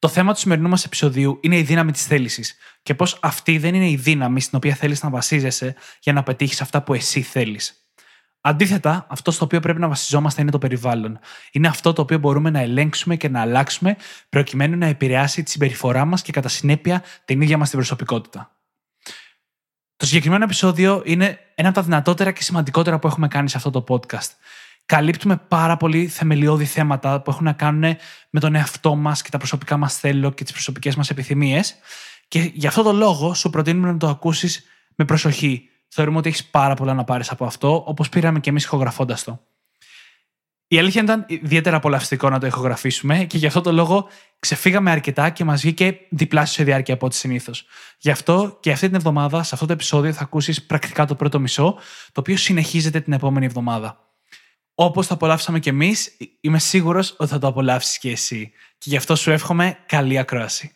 Το θέμα του σημερινού μας επεισοδίου είναι η δύναμη της θέλησης και πώς αυτή δεν είναι η δύναμη στην οποία θέλεις να βασίζεσαι για να πετύχεις αυτά που εσύ θέλεις. Αντίθετα, αυτό στο οποίο πρέπει να βασιζόμαστε είναι το περιβάλλον. Είναι αυτό το οποίο μπορούμε να ελέγξουμε και να αλλάξουμε προκειμένου να επηρεάσει τη συμπεριφορά μας και κατά συνέπεια την ίδια μας την προσωπικότητα. Το συγκεκριμένο επεισόδιο είναι ένα από τα δυνατότερα και σημαντικότερα που έχουμε κάνει σε αυτό το podcast. Καλύπτουμε πάρα πολύ θεμελιώδη θέματα που έχουν να κάνουν με τον εαυτό μας και τα προσωπικά μας θέλω και τις προσωπικές μας επιθυμίες. Και γι' αυτό το λόγο σου προτείνουμε να το ακούσεις με προσοχή. Θεωρούμε ότι έχεις πάρα πολλά να πάρεις από αυτό, όπως πήραμε και εμείς ηχογραφώντας το. Η αλήθεια ήταν ιδιαίτερα απολαυστικό να το ηχογραφήσουμε και γι' αυτό το λόγο ξεφύγαμε αρκετά και μας βγήκε διπλάσιο σε διάρκεια από ό,τι συνήθως. Γι' αυτό και αυτή την εβδομάδα, σε αυτό το επεισόδιο, θα ακούσεις πρακτικά το πρώτο μισό, το οποίο συνεχίζεται την επόμενη εβδομάδα. Όπως το απολαύσαμε κι εμείς, είμαι σίγουρος ότι θα το απολαύσεις κι εσύ. Και γι' αυτό σου εύχομαι καλή ακρόαση.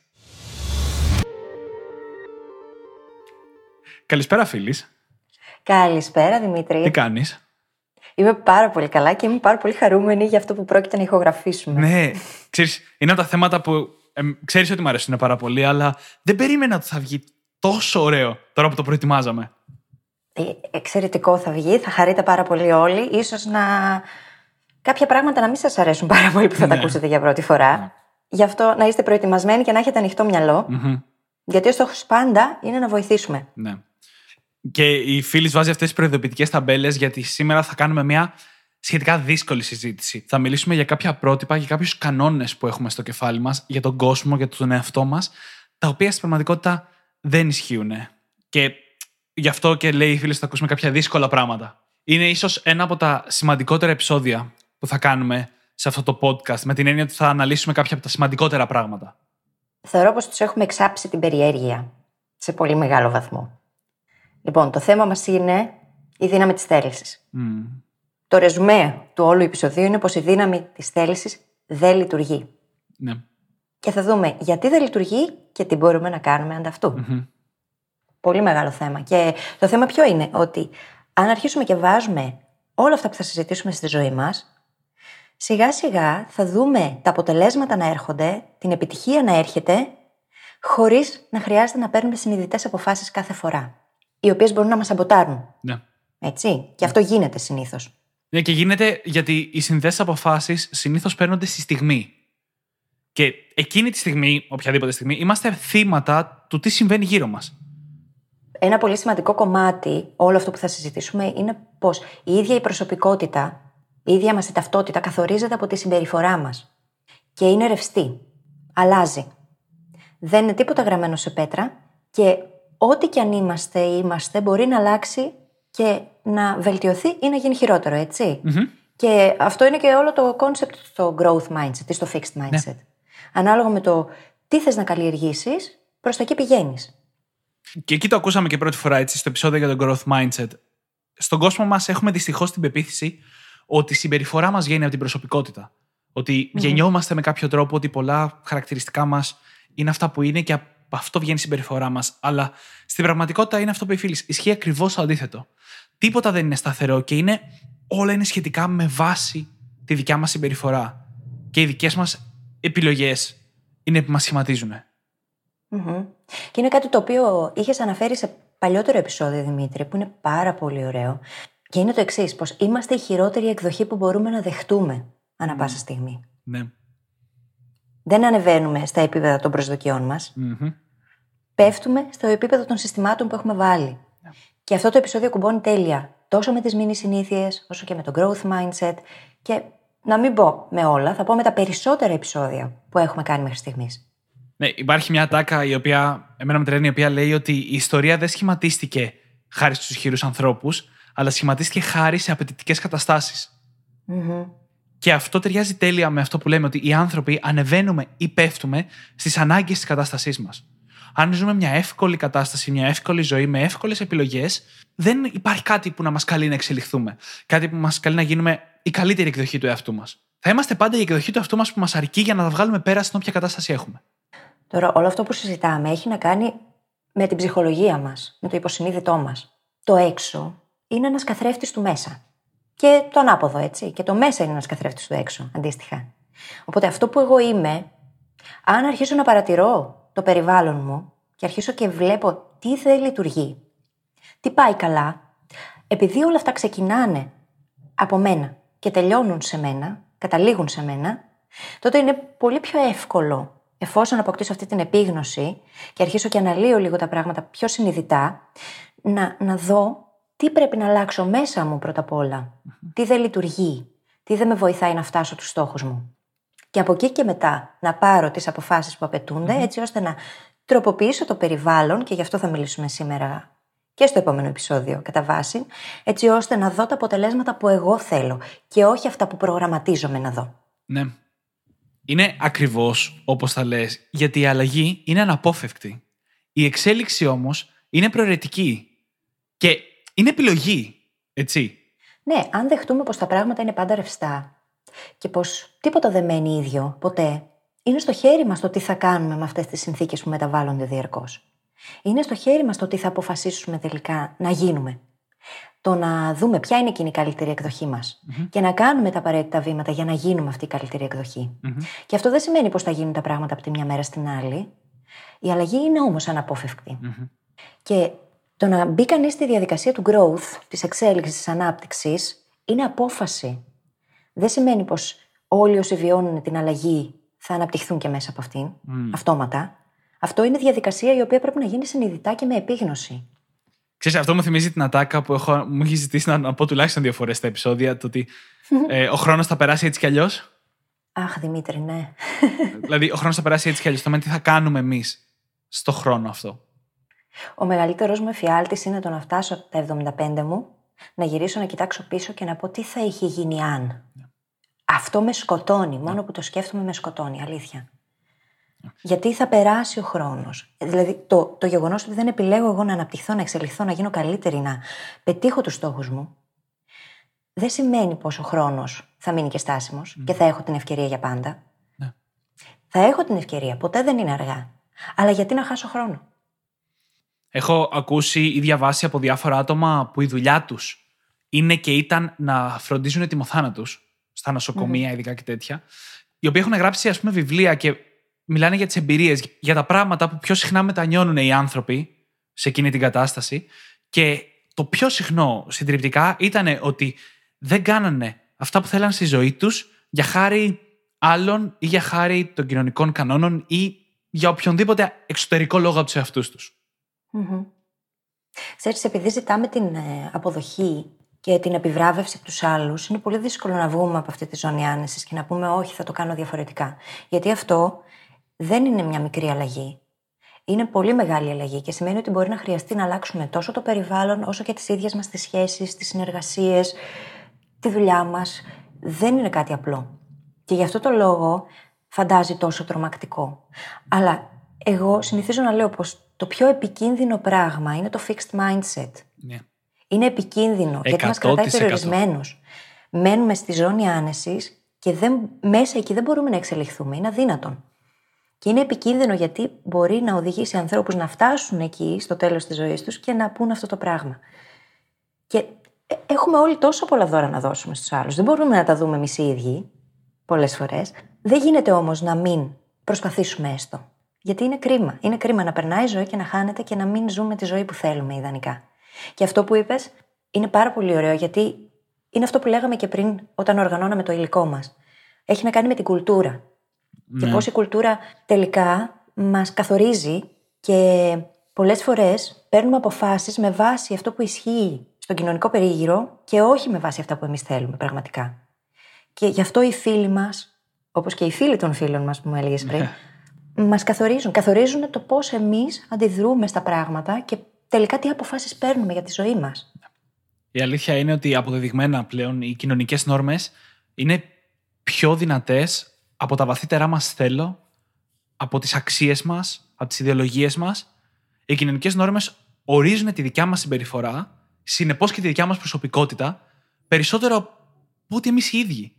Καλησπέρα, φίλης. Καλησπέρα, Δημήτρη. Τι κάνεις; Είμαι πάρα πολύ καλά και είμαι πάρα πολύ χαρούμενη για αυτό που πρόκειται να ηχογραφήσουμε. Ναι, ξέρεις, είναι από τα θέματα που ε, ξέρεις ότι μου αρέσουν πάρα πολύ, αλλά δεν περίμενα ότι θα βγει τόσο ωραίο τώρα που το προετοιμάζαμε. Ε, εξαιρετικό θα βγει, θα χαρείτε πάρα πολύ όλοι. Ίσως να... κάποια πράγματα να μην σας αρέσουν πάρα πολύ που θα τα Ναι. ακούσετε για πρώτη φορά. Γι' αυτό να είστε προετοιμασμένοι και να έχετε ανοιχτό μυαλό. Μμμ, Γιατί ο στόχος πάντα είναι να βοηθήσουμε. ναι. Και η φίλης βάζει αυτές τις προειδοποιητικές ταμπέλες, γιατί σήμερα θα κάνουμε μια σχετικά δύσκολη συζήτηση. Θα μιλήσουμε για κάποια πρότυπα, για κάποιους κανόνες που έχουμε στο κεφάλι μας, για τον κόσμο, για τον εαυτό μας, τα οποία στην πραγματικότητα δεν ισχύουν. Και γι' αυτό και λέει η φίλη, θα ακούσουμε κάποια δύσκολα πράγματα. Είναι ίσως ένα από τα σημαντικότερα επεισόδια που θα κάνουμε σε αυτό το podcast, με την έννοια ότι θα αναλύσουμε κάποια από τα σημαντικότερα πράγματα. Θεωρώ πως τους έχουμε εξάψει την περιέργεια σε πολύ μεγάλο βαθμό. Λοιπόν, το θέμα μας είναι η δύναμη της θέλησης. Μμ. Το ρεζουμέ του όλου επεισοδίου είναι πως η δύναμη της θέλησης δεν λειτουργεί. Ναι. Και θα δούμε γιατί δεν λειτουργεί και τι μπορούμε να κάνουμε ανταυτού. Μμμ. Πολύ μεγάλο θέμα. Και το θέμα ποιο είναι, ότι αν αρχίσουμε και βάζουμε όλα αυτά που θα συζητήσουμε στη ζωή μας, σιγά σιγά θα δούμε τα αποτελέσματα να έρχονται, την επιτυχία να έρχεται, χωρίς να χρειάζεται να παίρνουμε συνειδητές αποφάσεις κάθε φορά, οι οποίες μπορούν να μας σαμποτάρουν. ναι. Έτσι. Και αυτό γίνεται συνήθως. Ναι, και γίνεται γιατί οι συνδέσει αποφάσεις συνήθως παίρνονται στη στιγμή. Και εκείνη τη στιγμή, οποιαδήποτε στιγμή, είμαστε θύματα του τι συμβαίνει γύρω μας. Ένα πολύ σημαντικό κομμάτι όλο αυτό που θα συζητήσουμε είναι πως η ίδια η προσωπικότητα, η ίδια μας η ταυτότητα καθορίζεται από τη συμπεριφορά μας. Και είναι ρευστή. Αλλάζει. Δεν είναι τίποτα γραμμένο σε πέτρα και ό,τι και αν είμαστε ή είμαστε μπορεί να αλλάξει και να βελτιωθεί ή να γίνει χειρότερο, έτσι. Και αυτό είναι και όλο το concept στο growth mindset ή στο fixed mindset. Ανάλογα με το τι θες να καλλιεργήσεις, προς τα εκεί πηγαίνεις. Και εκεί το ακούσαμε και πρώτη φορά έτσι, στο επεισόδιο για το growth mindset. Στον κόσμο μας έχουμε δυστυχώς την πεποίθηση ότι η συμπεριφορά μας βγαίνει από την προσωπικότητα. Ότι γεννιόμαστε με κάποιο τρόπο, ότι πολλά χαρακτηριστικά μας είναι αυτά που είναι και από αυτό βγαίνει η συμπεριφορά μας. Αλλά στην πραγματικότητα είναι αυτό που η φίλη. Ισχύει ακριβώς το αντίθετο. Τίποτα δεν είναι σταθερό και είναι, όλα είναι σχετικά με βάση τη δικιά μας συμπεριφορά. Και οι δικές μας επιλογές είναι που μας σχηματίζουν. Μμμ. Και είναι κάτι το οποίο είχες αναφέρει σε παλιότερο επεισόδιο, Δημήτρη, που είναι πάρα πολύ ωραίο. Και είναι το εξής, πως είμαστε η χειρότερη εκδοχή που μπορούμε να δεχτούμε ανά πάσα στιγμή. Ναι. Δεν ανεβαίνουμε στα επίπεδα των προσδοκιών μας. Μμμ. Πέφτουμε στο επίπεδο των συστημάτων που έχουμε βάλει. Και αυτό το επεισόδιο κουμπώνει τέλεια τόσο με τις μήνυ συνήθειες, όσο και με το growth mindset. Και να μην πω με όλα, θα πω με τα περισσότερα επεισόδια που έχουμε κάνει μέχρι στιγμής. Ναι, υπάρχει μια τάκα η οποία, εμένα με τρελαίνει, η οποία λέει ότι η ιστορία δεν σχηματίστηκε χάρη στους ισχυρούς ανθρώπους, αλλά σχηματίστηκε χάρη σε απαιτητικές καταστάσεις. Και αυτό ταιριάζει τέλεια με αυτό που λέμε ότι οι άνθρωποι ανεβαίνουμε ή πέφτουμε στις ανάγκες της κατάστασής μας. αν ζούμε μια εύκολη κατάσταση, μια εύκολη ζωή με εύκολες επιλογές, δεν υπάρχει κάτι που να μας καλεί να εξελιχθούμε. Κάτι που μας καλεί να γίνουμε η καλύτερη εκδοχή του εαυτού μας. Θα είμαστε πάντα η εκδοχή του εαυτού μας που μας αρκεί για να τα βγάλουμε πέρα στην όποια κατάσταση έχουμε. Τώρα, όλο αυτό που συζητάμε έχει να κάνει με την ψυχολογία μας, με το υποσυνείδητό μας. Το έξω είναι ένας καθρέφτης του μέσα. Και το ανάποδο, έτσι. Και το μέσα είναι ένας καθρέφτης του έξω, αντίστοιχα. Οπότε αυτό που εγώ είμαι, αν αρχίσω να παρατηρώ το περιβάλλον μου και αρχίσω και βλέπω τι δεν λειτουργεί, τι πάει καλά, επειδή όλα αυτά ξεκινάνε από μένα και τελειώνουν σε μένα, καταλήγουν σε μένα, τότε είναι πολύ πιο εύκολο εφόσον αποκτήσω αυτή την επίγνωση και αρχίσω και αναλύω λίγο τα πράγματα πιο συνειδητά, να, να δω τι πρέπει να αλλάξω μέσα μου πρώτα απ' όλα. Τι δεν λειτουργεί, τι δεν με βοηθάει να φτάσω τους στόχους μου. Και από εκεί και μετά να πάρω τις αποφάσεις που απαιτουνται έτσι ώστε να τροποποιήσω το περιβάλλον και γι' αυτό θα μιλήσουμε σήμερα και στο επόμενο επεισόδιο κατά βάση, έτσι ώστε να δω τα αποτελέσματα που εγώ θέλω και όχι αυτά που προγραμματίζομαι να δω. Ναι. Είναι ακριβώς όπως θα λες, γιατί η αλλαγή είναι αναπόφευκτη. Η εξέλιξη όμως είναι προαιρετική. Και είναι επιλογή, έτσι. Ναι, αν δεχτούμε πως τα πράγματα είναι πάντα ρευστά και πως τίποτα δεν μένει ίδιο ποτέ, είναι στο χέρι μας το τι θα κάνουμε με αυτές τις συνθήκες που μεταβάλλονται διαρκώς. Είναι στο χέρι μας το τι θα αποφασίσουμε τελικά να γίνουμε. Το να δούμε ποια είναι εκείνη η καλύτερη εκδοχή μας και να κάνουμε τα απαραίτητα βήματα για να γίνουμε αυτή η καλύτερη εκδοχή. Και αυτό δεν σημαίνει πως θα γίνουν τα πράγματα από τη μια μέρα στην άλλη. Η αλλαγή είναι όμως αναπόφευκτη. Και το να μπει κανείς στη διαδικασία του growth, της εξέλιξης, της ανάπτυξης, είναι απόφαση. Δεν σημαίνει πως όλοι όσοι βιώνουν την αλλαγή θα αναπτυχθούν και μέσα από αυτήν, αυτόματα. Αυτό είναι διαδικασία η οποία πρέπει να γίνει συνειδητά και με επίγνωση. Ξέρεις, αυτό μου θυμίζει την ατάκα που έχω, μου έχει ζητήσει να, να πω τουλάχιστον δύο φορές στα επεισόδια. Το ότι ε, ο χρόνος θα περάσει έτσι κι αλλιώς. Αχ, Δημήτρη, ναι. δηλαδή, ο χρόνος θα περάσει έτσι κι αλλιώς. Το τι θα κάνουμε εμείς στο χρόνο αυτό. Ο μεγαλύτερος μου εφιάλτης είναι το να φτάσω τα 75 μου, να γυρίσω να κοιτάξω πίσω και να πω τι θα είχε γίνει αν. Αυτό με σκοτώνει. Μόνο που το σκέφτομαι με σκοτώνει, αλήθεια. Γιατί θα περάσει ο χρόνος. Δηλαδή, το, το γεγονός ότι δεν επιλέγω εγώ να αναπτυχθώ, να εξελιχθώ, να γίνω καλύτερη, να πετύχω τους στόχους μου, δεν σημαίνει πω ο χρόνος θα μείνει και στάσιμος και θα έχω την ευκαιρία για πάντα. Ναι. Θα έχω την ευκαιρία. Ποτέ δεν είναι αργά. Αλλά γιατί να χάσω χρόνο; Έχω ακούσει ή διαβάσει από διάφορα άτομα που η δουλειά τους είναι και ήταν να φροντίζουν ετοιμοθάνατου στα νοσοκομεία, mm-hmm. ειδικά και τέτοια, οι οποίοι έχουν γράψει ας πούμε, βιβλία και μιλάνε για τις εμπειρίες, για τα πράγματα που πιο συχνά μετανιώνουν οι άνθρωποι σε εκείνη την κατάσταση. Και το πιο συχνό συντριπτικά ήταν ότι δεν κάνανε αυτά που θέλαν στη ζωή τους για χάρη άλλων ή για χάρη των κοινωνικών κανόνων ή για οποιονδήποτε εξωτερικό λόγο από τους εαυτούς τους. Mm-hmm. Ξέρεις, επειδή ζητάμε την ε, αποδοχή και την επιβράβευση από τους άλλους, είναι πολύ δύσκολο να βγούμε από αυτή τη ζώνη άνεσης και να πούμε Όχι, θα το κάνω διαφορετικά. Γιατί αυτό δεν είναι μια μικρή αλλαγή. Είναι πολύ μεγάλη αλλαγή και σημαίνει ότι μπορεί να χρειαστεί να αλλάξουμε τόσο το περιβάλλον όσο και τις ίδιες μας τις σχέσεις, τις συνεργασίες, τη δουλειά μας. Δεν είναι κάτι απλό. Και γι' αυτό το λόγο φαντάζει τόσο τρομακτικό. Αλλά εγώ συνηθίζω να λέω πως το πιο επικίνδυνο πράγμα είναι το fixed mindset. Ναι. Είναι επικίνδυνο γιατί μας κρατάει περιορισμένους. Μένουμε στη ζώνη άνεσης και δεν, μέσα εκεί δεν μπορούμε να εξελιχθούμε. Είναι αδύνατον. Και είναι επικίνδυνο γιατί μπορεί να οδηγήσει ανθρώπους να φτάσουν εκεί στο τέλος της ζωής τους και να πούν αυτό το πράγμα. Και ε, έχουμε όλοι τόσο πολλά δώρα να δώσουμε στους άλλους. Δεν μπορούμε να τα δούμε εμείς οι ίδιοι πολλές φορές. Δεν γίνεται όμως να μην προσπαθήσουμε έστω. Γιατί είναι κρίμα. Είναι κρίμα να περνάει η ζωή και να χάνεται και να μην ζούμε τη ζωή που θέλουμε ιδανικά. Και αυτό που είπες είναι πάρα πολύ ωραίο γιατί είναι αυτό που λέγαμε και πριν όταν οργανώναμε το υλικό μας. Έχει να κάνει με την κουλτούρα. Και ναι. πώς η κουλτούρα τελικά μας καθορίζει και πολλές φορές παίρνουμε αποφάσεις με βάση αυτό που ισχύει στον κοινωνικό περίγυρο και όχι με βάση αυτά που εμείς θέλουμε πραγματικά. Και γι' αυτό οι φίλοι μας, όπως και οι φίλοι των φίλων μας που μου έλεγες πριν, ναι. μας καθορίζουν. Καθορίζουν το πώς εμείς αντιδρούμε στα πράγματα και τελικά τι αποφάσεις παίρνουμε για τη ζωή μας. Η αλήθεια είναι ότι αποδεδειγμένα πλέον οι κοινωνικές νόρμες είναι πιο δυνατές από τα βαθύτερά μας θέλω, από τις αξίες μας, από τις ιδεολογίες μας, οι κοινωνικές νόρμες ορίζουν τη δικιά μας συμπεριφορά, συνεπώς και τη δικιά μας προσωπικότητα, περισσότερο από ότι εμείς οι ίδιοι.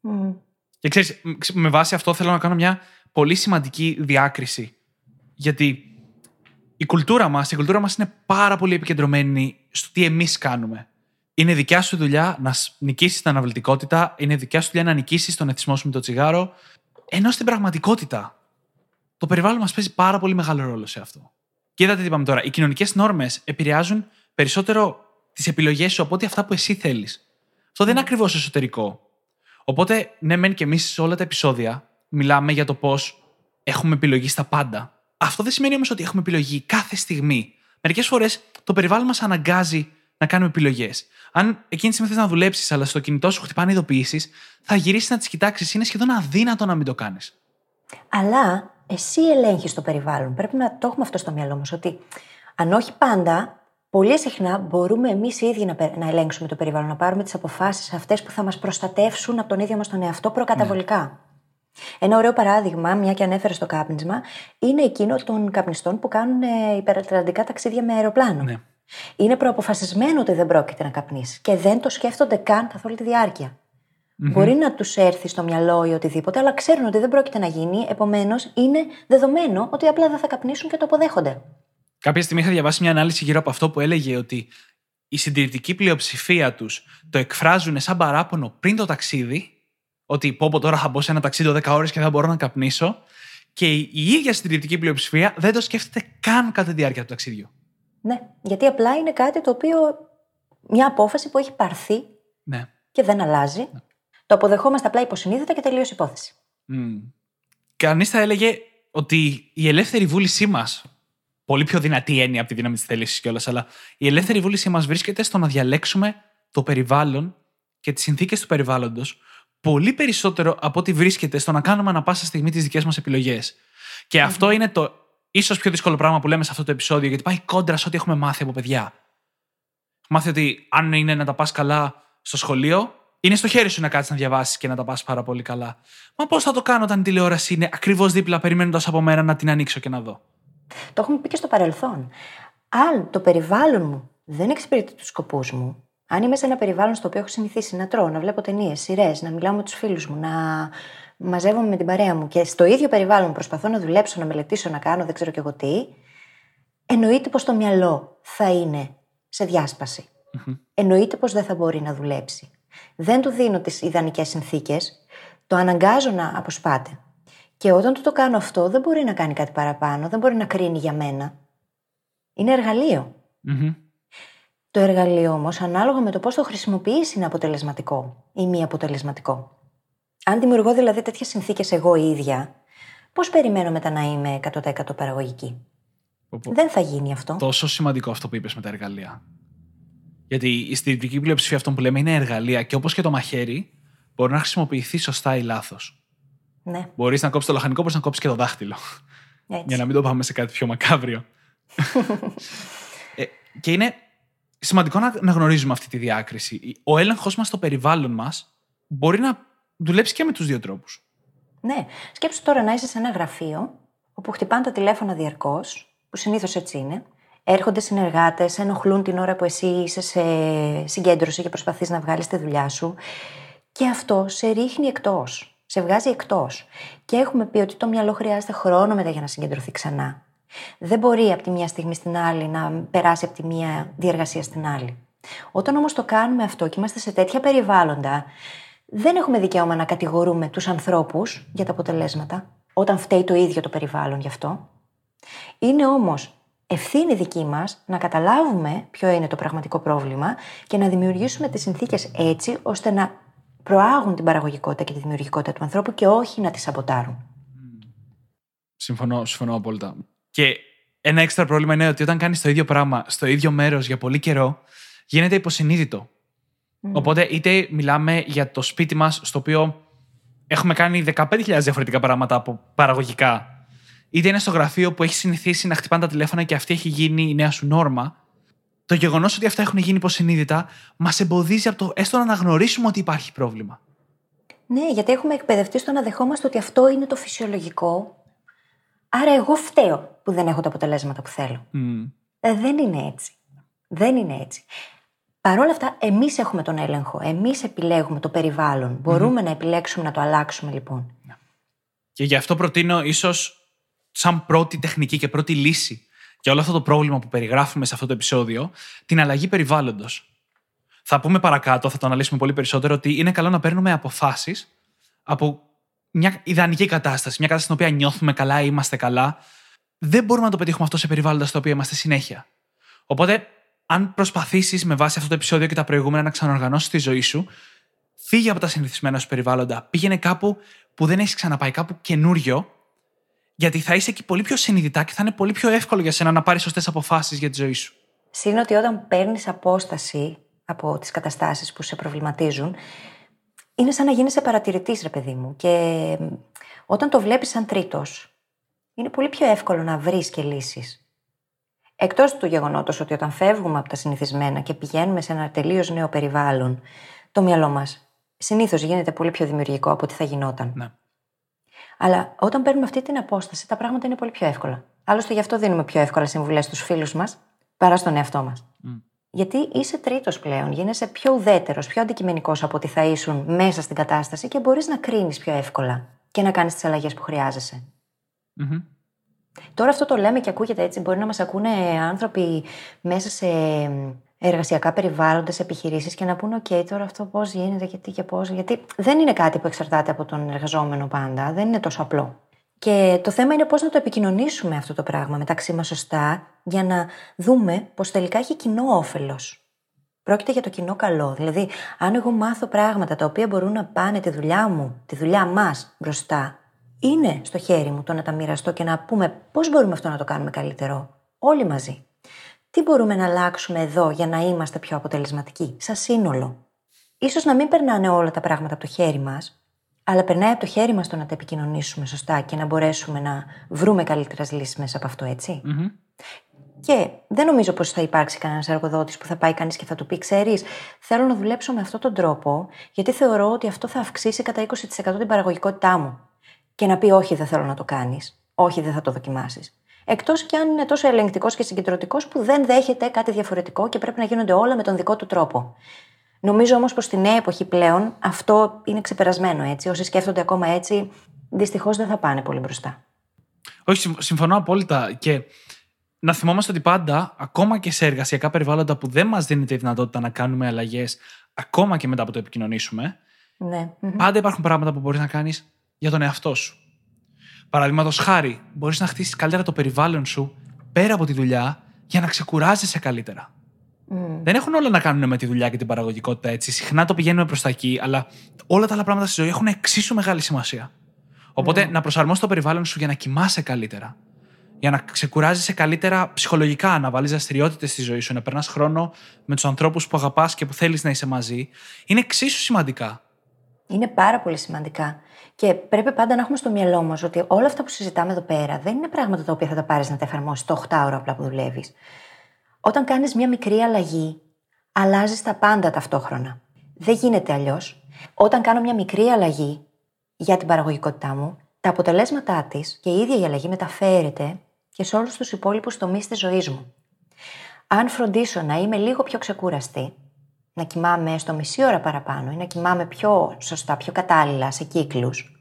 Μμ. Και ξέρεις, μ, με βάση αυτό θέλω να κάνω μια πολύ σημαντική διάκριση. Γιατί η κουλτούρα μας, η κουλτούρα μας είναι πάρα πολύ επικεντρωμένη στο τι εμείς κάνουμε. Είναι δικιά σου δουλειά να σ- νικήσεις την αναβλητικότητα, είναι δικιά σου δουλειά να νικήσεις τον εθισμό σου με το τσιγάρο, ενώ στην πραγματικότητα το περιβάλλον μας παίζει πάρα πολύ μεγάλο ρόλο σε αυτό. Και είδατε τι είπαμε τώρα, οι κοινωνικές νόρμες επηρεάζουν περισσότερο τις επιλογές σου από ότι αυτά που εσύ θέλεις. Αυτό δεν είναι ακριβώς εσωτερικό. Οπότε, ναι, μεν και εμείς σε όλα τα επεισόδια μιλάμε για το πώς έχουμε επιλογή στα πάντα. Αυτό δεν σημαίνει όμως ότι έχουμε επιλογή κάθε στιγμή. Μερικές φορές το περιβάλλον μας αναγκάζει να κάνουμε επιλογές. Αν εκείνη τη στιγμή θες να δουλέψεις, αλλά στο κινητό σου χτυπάνε ειδοποιήσεις, θα γυρίσεις να τις κοιτάξεις. Είναι σχεδόν αδύνατο να μην το κάνεις. Αλλά εσύ ελέγχεις το περιβάλλον. Πρέπει να το έχουμε αυτό στο μυαλό μας. Ότι αν όχι πάντα, πολύ συχνά μπορούμε εμείς οι ίδιοι να, πε- να ελέγξουμε το περιβάλλον, να πάρουμε τις αποφάσεις αυτές που θα μας προστατεύσουν από τον ίδιο μας τον εαυτό προκαταβολικά. Ένα ωραίο παράδειγμα, μια και ανέφερες στο κάπνισμα, είναι εκείνο των καπνιστών που κάνουν ε, υπερατλαντικά ταξίδια με αεροπλάνο. Ναι. Είναι προαποφασισμένο ότι δεν πρόκειται να καπνίσεις και δεν το σκέφτονται καν καθ' όλη τη διάρκεια. Μπορεί να τους έρθει στο μυαλό ή οτιδήποτε, αλλά ξέρουν ότι δεν πρόκειται να γίνει. Επομένως, είναι δεδομένο ότι απλά δεν θα καπνίσουν και το αποδέχονται. Κάποια στιγμή είχα διαβάσει μια ανάλυση γύρω από αυτό που έλεγε ότι η συντηρητική πλειοψηφία τους το εκφράζουν σαν παράπονο πριν το ταξίδι, ότι πω πω τώρα θα μπω σε ένα ταξίδι 10 ώρες και δεν μπορώ να καπνίσω. Και η η ίδια συντηρητική πλειοψηφία δεν το σκέφτεται καν κατά τη διάρκεια του ταξίδιου. Ναι, γιατί απλά είναι κάτι το οποίο. μια απόφαση που έχει πάρθει Ναι. και δεν αλλάζει. Το αποδεχόμαστε απλά υποσυνείδητα και τελείως υπόθεση. Κανείς θα έλεγε ότι η ελεύθερη βούλησή μας. Πολύ πιο δυνατή έννοια από τη δύναμη της θέλησης κιόλας, αλλά η ελεύθερη βούλησή μας βρίσκεται στο να διαλέξουμε το περιβάλλον και τις συνθήκες του περιβάλλοντος πολύ περισσότερο από ό,τι βρίσκεται στο να κάνουμε ανα πάσα στιγμή τις δικές μας επιλογές. Και αυτό είναι το ίσως πιο δύσκολο πράγμα που λέμε σε αυτό το επεισόδιο, γιατί πάει κόντρα σε ό,τι έχουμε μάθει από παιδιά. Έχουμε μάθει ότι αν είναι να τα πας καλά στο σχολείο, είναι στο χέρι σου να κάτσεις να διαβάσεις και να τα πας πάρα πολύ καλά. Μα πώς θα το κάνω όταν η τηλεόραση είναι ακριβώς δίπλα, περιμένοντας από μένα να την ανοίξω και να δω; Το έχουμε πει και στο παρελθόν. Αν το περιβάλλον μου δεν εξυπηρετεί τους σκοπούς μου, αν είμαι σε ένα περιβάλλον στο οποίο έχω συνηθίσει να τρώω, να βλέπω ταινίες, σειρές, να μιλάω με τους φίλους μου, να μαζεύομαι με την παρέα μου και στο ίδιο περιβάλλον προσπαθώ να δουλέψω, να μελετήσω, να κάνω δεν ξέρω κι εγώ τι, εννοείται πως το μυαλό θα είναι σε διάσπαση. Εννοείται πως δεν θα μπορεί να δουλέψει. Δεν του δίνω τις ιδανικές συνθήκες, το αναγκάζω να αποσπάται. Και όταν του το κάνω αυτό, δεν μπορεί να κάνει κάτι παραπάνω, δεν μπορεί να κρίνει για μένα. Είναι εργαλείο. Μμμ. Το εργαλείο όμως, ανάλογα με το πώς το χρησιμοποιήσει, είναι αποτελεσματικό ή μη αποτελεσματικό. Αν δημιουργώ δηλαδή τέτοιες συνθήκες εγώ η ίδια, πώς περιμένω μετά να είμαι 100% παραγωγική; Πω, πω. Δεν θα γίνει αυτό. Τόσο σημαντικό αυτό που είπες με τα εργαλεία. Γιατί η συντηρητική πλειοψηφία αυτών που λέμε είναι εργαλεία και όπως και το μαχαίρι, μπορεί να χρησιμοποιηθεί σωστά ή λάθος. Ναι, Μπορείς να κόψεις το λαχανικό, μπορείς να κόψεις και το δάχτυλο. έτσι. Για να μην το πάμε σε κάτι πιο μακάβριο. ε, και είναι σημαντικό να, να γνωρίζουμε αυτή τη διάκριση. Ο έλεγχος μας στο περιβάλλον μας μπορεί να δουλέψει και με τους δύο τρόπους. Ναι. Σκέψου τώρα να είσαι σε ένα γραφείο όπου χτυπάνε τα τηλέφωνα διαρκώς, που συνήθως έτσι είναι. Έρχονται συνεργάτες, ενοχλούν την ώρα που εσύ είσαι σε συγκέντρωση και προσπαθείς να βγάλεις τη δουλειά σου. Και αυτό σε ρίχνει εκτός. Σε βγάζει εκτός. Και έχουμε πει ότι το μυαλό χρειάζεται χρόνο μετά για να συγκεντρωθεί ξανά. Δεν μπορεί από τη μία στιγμή στην άλλη να περάσει από τη μία διεργασία στην άλλη. Όταν όμως το κάνουμε αυτό και είμαστε σε τέτοια περιβάλλοντα, δεν έχουμε δικαίωμα να κατηγορούμε τους ανθρώπους για τα αποτελέσματα, όταν φταίει το ίδιο το περιβάλλον γι' αυτό. Είναι όμως ευθύνη δική μας να καταλάβουμε ποιο είναι το πραγματικό πρόβλημα και να δημιουργήσουμε τις συνθήκες έτσι ώστε να προάγουν την παραγωγικότητα και τη δημιουργικότητα του ανθρώπου και όχι να τη σαμποτάρουν. Συμφωνώ, συμφωνώ απόλυτα. Και ένα έξτρα πρόβλημα είναι ότι όταν κάνεις το ίδιο πράγμα στο ίδιο μέρος για πολύ καιρό, γίνεται υποσυνείδητο. Οπότε είτε μιλάμε για το σπίτι μας, στο οποίο έχουμε κάνει 15.000 διαφορετικά πράγματα από παραγωγικά, είτε είναι στο γραφείο που έχει συνηθίσει να χτυπάνε τα τηλέφωνα και αυτή έχει γίνει η νέα σου νόρμα. Το γεγονός ότι αυτά έχουν γίνει υποσυνείδητα μας εμποδίζει από το έστω να αναγνωρίσουμε ότι υπάρχει πρόβλημα. Ναι, γιατί έχουμε εκπαιδευτεί στο να δεχόμαστε ότι αυτό είναι το φυσιολογικό. Άρα εγώ φταίω που δεν έχω τα αποτελέσματα που θέλω. Μμ. Ε, δεν είναι έτσι. Δεν είναι έτσι. Παρ' όλα αυτά, εμείς έχουμε τον έλεγχο. Εμείς επιλέγουμε το περιβάλλον. Μπορούμε να επιλέξουμε να το αλλάξουμε, λοιπόν. Και γι' αυτό προτείνω ίσως σαν πρώτη τεχνική και πρώτη λύση για όλο αυτό το πρόβλημα που περιγράφουμε σε αυτό το επεισόδιο, την αλλαγή περιβάλλοντος. Θα πούμε παρακάτω, θα το αναλύσουμε πολύ περισσότερο, ότι είναι καλό να παίρνουμε αποφάσεις από μια ιδανική κατάσταση, μια κατάσταση στην οποία νιώθουμε καλά ή είμαστε καλά. Δεν μπορούμε να το πετύχουμε αυτό σε περιβάλλοντα στα οποία είμαστε συνέχεια. Οπότε, αν προσπαθήσεις με βάση αυτό το επεισόδιο και τα προηγούμενα να ξαναοργανώσεις τη ζωή σου, φύγε από τα συνηθισμένα σου περιβάλλοντα. Πήγαινε κάπου που δεν έχεις ξαναπάει, κάπου καινούριο, γιατί θα είσαι εκεί πολύ πιο συνειδητά και θα είναι πολύ πιο εύκολο για σένα να πάρεις σωστές αποφάσεις για τη ζωή σου. Συν ότι όταν παίρνεις απόσταση από τις καταστάσεις που σε προβληματίζουν, είναι σαν να γίνεσαι παρατηρητής, ρε παιδί μου. Και όταν το βλέπεις σαν τρίτος, είναι πολύ πιο εύκολο να βρεις και λύσεις. Εκτός του γεγονότος ότι όταν φεύγουμε από τα συνηθισμένα και πηγαίνουμε σε ένα τελείως νέο περιβάλλον, το μυαλό μας συνήθως γίνεται πολύ πιο δημιουργικό από ό,τι θα γινόταν. Ναι. Αλλά όταν παίρνουμε αυτή την απόσταση, τα πράγματα είναι πολύ πιο εύκολα. Άλλωστε, γι' αυτό δίνουμε πιο εύκολα συμβουλές στους φίλους μας παρά στον εαυτό μας. Γιατί είσαι τρίτος πλέον, γίνεσαι πιο ουδέτερος, πιο αντικειμενικός από ότι θα ήσουν μέσα στην κατάσταση και μπορείς να κρίνεις πιο εύκολα και να κάνεις τις αλλαγές που χρειάζεσαι. Μμμ. Τώρα αυτό το λέμε και ακούγεται έτσι. Μπορεί να μας ακούνε άνθρωποι μέσα σε εργασιακά περιβάλλοντα, επιχειρήσεις και να πούνε: OK, τώρα αυτό πώς γίνεται, γιατί και πώς. Γιατί δεν είναι κάτι που εξαρτάται από τον εργαζόμενο πάντα. Δεν είναι τόσο απλό. Και το θέμα είναι πώς να το επικοινωνήσουμε αυτό το πράγμα μεταξύ μας σωστά, για να δούμε πω τελικά έχει κοινό όφελος. Πρόκειται για το κοινό καλό. Δηλαδή, αν εγώ μάθω πράγματα τα οποία μπορούν να πάνε τη δουλειά μου, τη δουλειά μας μπροστά, είναι στο χέρι μου το να τα μοιραστώ και να πούμε πώς μπορούμε αυτό να το κάνουμε καλύτερο. Όλοι μαζί. Τι μπορούμε να αλλάξουμε εδώ για να είμαστε πιο αποτελεσματικοί, σαν σύνολο; Ίσως να μην περνάνε όλα τα πράγματα από το χέρι μας, αλλά περνάει από το χέρι μας το να τα επικοινωνήσουμε σωστά και να μπορέσουμε να βρούμε καλύτερες λύσεις μέσα από αυτό, έτσι. Μμμ. Και δεν νομίζω πως θα υπάρξει κανένας εργοδότης που θα πάει κανείς και θα του πει: Ξέρεις, θέλω να δουλέψω με αυτόν τον τρόπο, γιατί θεωρώ ότι αυτό θα αυξήσει κατά 20% την παραγωγικότητά μου. Και να πει: Όχι, δεν θέλω να το κάνεις. Όχι, δεν θα το δοκιμάσεις. Εκτός κι αν είναι τόσο ελεγκτικός και συγκεντρωτικός που δεν δέχεται κάτι διαφορετικό και πρέπει να γίνονται όλα με τον δικό του τρόπο. Νομίζω όμως πως στη νέα εποχή πλέον αυτό είναι ξεπερασμένο έτσι. Όσοι σκέφτονται ακόμα έτσι, δυστυχώς δεν θα πάνε πολύ μπροστά. Όχι, συμ- συμφωνώ απόλυτα. Και να θυμόμαστε ότι πάντα, ακόμα και σε εργασιακά περιβάλλοντα που δεν μας δίνεται η δυνατότητα να κάνουμε αλλαγές, ακόμα και μετά που το επικοινωνήσουμε, Ναι. μμμ. πάντα υπάρχουν πράγματα που μπορείς να κάνεις για τον εαυτό σου. Παραδείγματος χάρη, μπορείς να χτίσεις καλύτερα το περιβάλλον σου πέρα από τη δουλειά για να ξεκουράζεσαι καλύτερα. Δεν έχουν όλα να κάνουν με τη δουλειά και την παραγωγικότητα έτσι. Συχνά το πηγαίνουμε προς τα εκεί, αλλά όλα τα άλλα πράγματα στη ζωή έχουν εξίσου μεγάλη σημασία. Οπότε να προσαρμόσεις το περιβάλλον σου για να κοιμάσαι καλύτερα. Για να ξεκουράζεσαι καλύτερα ψυχολογικά, να βάλεις δραστηριότητες στη ζωή σου, να περνάς χρόνο με τους ανθρώπους που αγαπάς και που θέλεις να είσαι μαζί, είναι εξίσου σημαντικά. Είναι πάρα πολύ σημαντικά. Και πρέπει πάντα να έχουμε στο μυαλό μας ότι όλα αυτά που συζητάμε εδώ πέρα δεν είναι πράγματα τα οποία θα τα πάρεις να τα εφαρμόσεις το 8 ώρα απλά που δουλεύεις. Όταν κάνεις μια μικρή αλλαγή, αλλάζεις τα πάντα ταυτόχρονα. Δεν γίνεται αλλιώς. Όταν κάνω μια μικρή αλλαγή για την παραγωγικότητά μου, τα αποτελέσματά της και η ίδια η αλλαγή μεταφέρεται και σε όλους τους υπόλοιπους τομείς της ζωής μου. Αν φροντίσω να είμαι λίγο πιο ξεκούραστη, να κοιμάμαι στο μισή ώρα παραπάνω ή να κοιμάμαι πιο σωστά, πιο κατάλληλα σε κύκλους,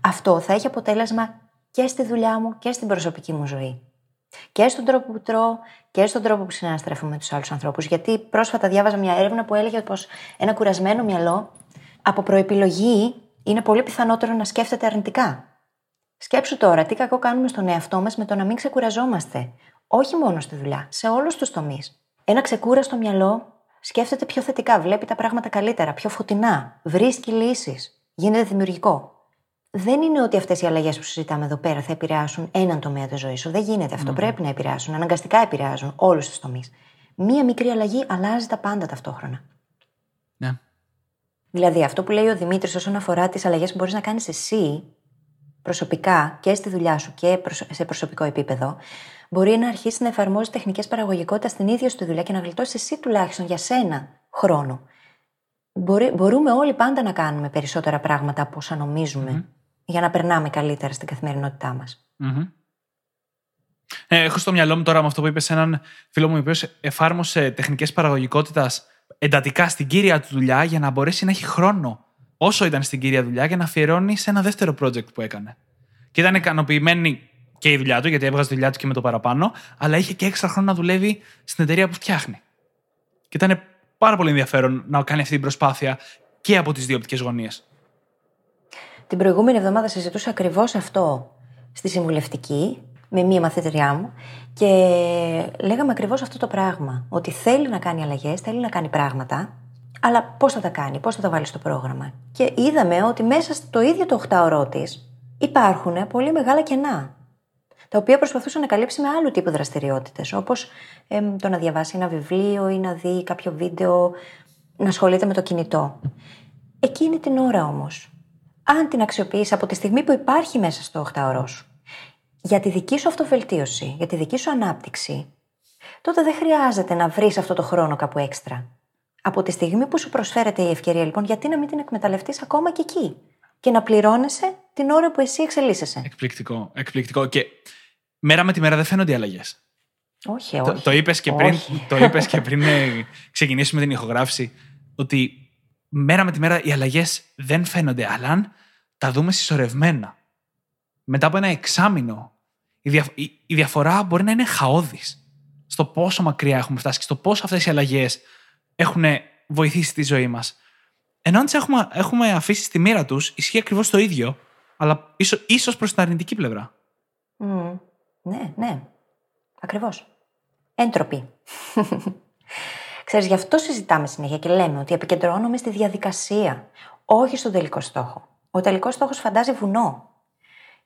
αυτό θα έχει αποτέλεσμα και στη δουλειά μου και στην προσωπική μου ζωή. Και στον τρόπο που τρώω και στον τρόπο που συναναστρέφομαι με τους άλλους ανθρώπους. Γιατί πρόσφατα διάβαζα μια έρευνα που έλεγε πως ένα κουρασμένο μυαλό από προεπιλογή είναι πολύ πιθανότερο να σκέφτεται αρνητικά. Σκέψου τώρα τι κακό κάνουμε στον εαυτό μας με το να μην ξεκουραζόμαστε. Όχι μόνο στη δουλειά, σε όλους τους τομείς. Ένα ξεκούραστο μυαλό σκέφτεται πιο θετικά, βλέπει τα πράγματα καλύτερα, πιο φωτεινά, βρίσκει λύσεις, γίνεται δημιουργικό. Δεν είναι ότι αυτές οι αλλαγές που συζητάμε εδώ πέρα θα επηρεάσουν έναν τομέα της ζωής σου. Δεν γίνεται αυτό. Πρέπει να επηρεάσουν. Αναγκαστικά επηρεάζουν όλους τους τομείς. Μία μικρή αλλαγή αλλάζει τα πάντα ταυτόχρονα. Ναι. Δηλαδή, αυτό που λέει ο Δημήτρης όσον αφορά τις αλλαγές που μπορείς να κάνεις εσύ προσωπικά και στη δουλειά σου και προσ- σε προσωπικό επίπεδο, μπορεί να αρχίσει να εφαρμόζει τεχνικές παραγωγικότητας στην ίδια σου τη δουλειά και να γλιτώσει εσύ τουλάχιστον για σένα χρόνο. Μπορεί, μπορούμε όλοι πάντα να κάνουμε περισσότερα πράγματα από όσα νομίζουμε για να περνάμε καλύτερα στην καθημερινότητά μας. Μμμ. Ε, έχω στο μυαλό μου τώρα με αυτό που είπες έναν φίλο μου, ο οποίος εφάρμοσε τεχνικές παραγωγικότητας εντατικά στην κύρια του δουλειά για να μπορέσει να έχει χρόνο όσο ήταν στην κύρια δουλειά για να αφιερώνει σε ένα δεύτερο project που έκανε. Και ήταν ικανοποιημένη και η δουλειά του, γιατί έβγαζε τη δουλειά του και με το παραπάνω, αλλά είχε και έξτρα χρόνο να δουλεύει στην εταιρεία που φτιάχνει. Και ήταν πάρα πολύ ενδιαφέρον να κάνει αυτή την προσπάθεια και από τις δύο οπτικές γωνίες. Την προηγούμενη εβδομάδα συζητούσα ακριβώς αυτό στη συμβουλευτική με μία μαθητριά μου και λέγαμε ακριβώς αυτό το πράγμα. Ότι θέλει να κάνει αλλαγές, θέλει να κάνει πράγματα, αλλά πώς θα τα κάνει, πώς θα τα βάλει στο πρόγραμμα. Και είδαμε ότι μέσα στο ίδιο το 8 της υπάρχουν πολύ μεγάλα κενά. Τα οποία προσπαθούσε να καλύψει με άλλου τύπου δραστηριότητες, όπως το να διαβάσει ένα βιβλίο ή να δει κάποιο βίντεο, να ασχολείται με το κινητό. Εκείνη την ώρα όμως, αν την αξιοποιήσει από τη στιγμή που υπάρχει μέσα στο 8 σου, για τη δική σου αυτοβελτίωση, για τη δική σου ανάπτυξη, τότε δεν χρειάζεται να βρεις αυτό το χρόνο κάπου έξτρα. Από τη στιγμή που σου προσφέρεται η ευκαιρία, λοιπόν, γιατί να μην την εκμεταλλευτείς ακόμα και εκεί και να πληρώνεσαι την ώρα που εσύ εξελίσσεσαι. Εκπληκτικό. Εκπληκτικό. Και μέρα με τη μέρα δεν φαίνονται οι αλλαγές. Όχι, όχι. Το, το είπες και πριν, το είπες και πριν ε, ξεκινήσουμε την ηχογράφηση, ότι μέρα με τη μέρα οι αλλαγές δεν φαίνονται, αλλά αν τα δούμε συσσωρευμένα, μετά από ένα εξάμεινο, η, δια, η, διαφορά μπορεί να είναι χαόδης στο πόσο μακριά έχουμε φτάσει και στο πόσο αυτές οι αλλαγές έχουν βοηθήσει τη ζωή μας. Ενώ αν τις έχουμε, έχουμε αφήσει στη μοίρα τους, ισχύει ακριβώς το ίδιο, αλλά ίσω ίσως προς την αρνητική πλευρά. Mm. Ναι, ναι. Ακριβώς. Έντροπη. Ξέρεις, γι' αυτό συζητάμε συνέχεια και λέμε ότι επικεντρώνομαι στη διαδικασία, όχι στον τελικό στόχο. Ο τελικός στόχος φαντάζει βουνό.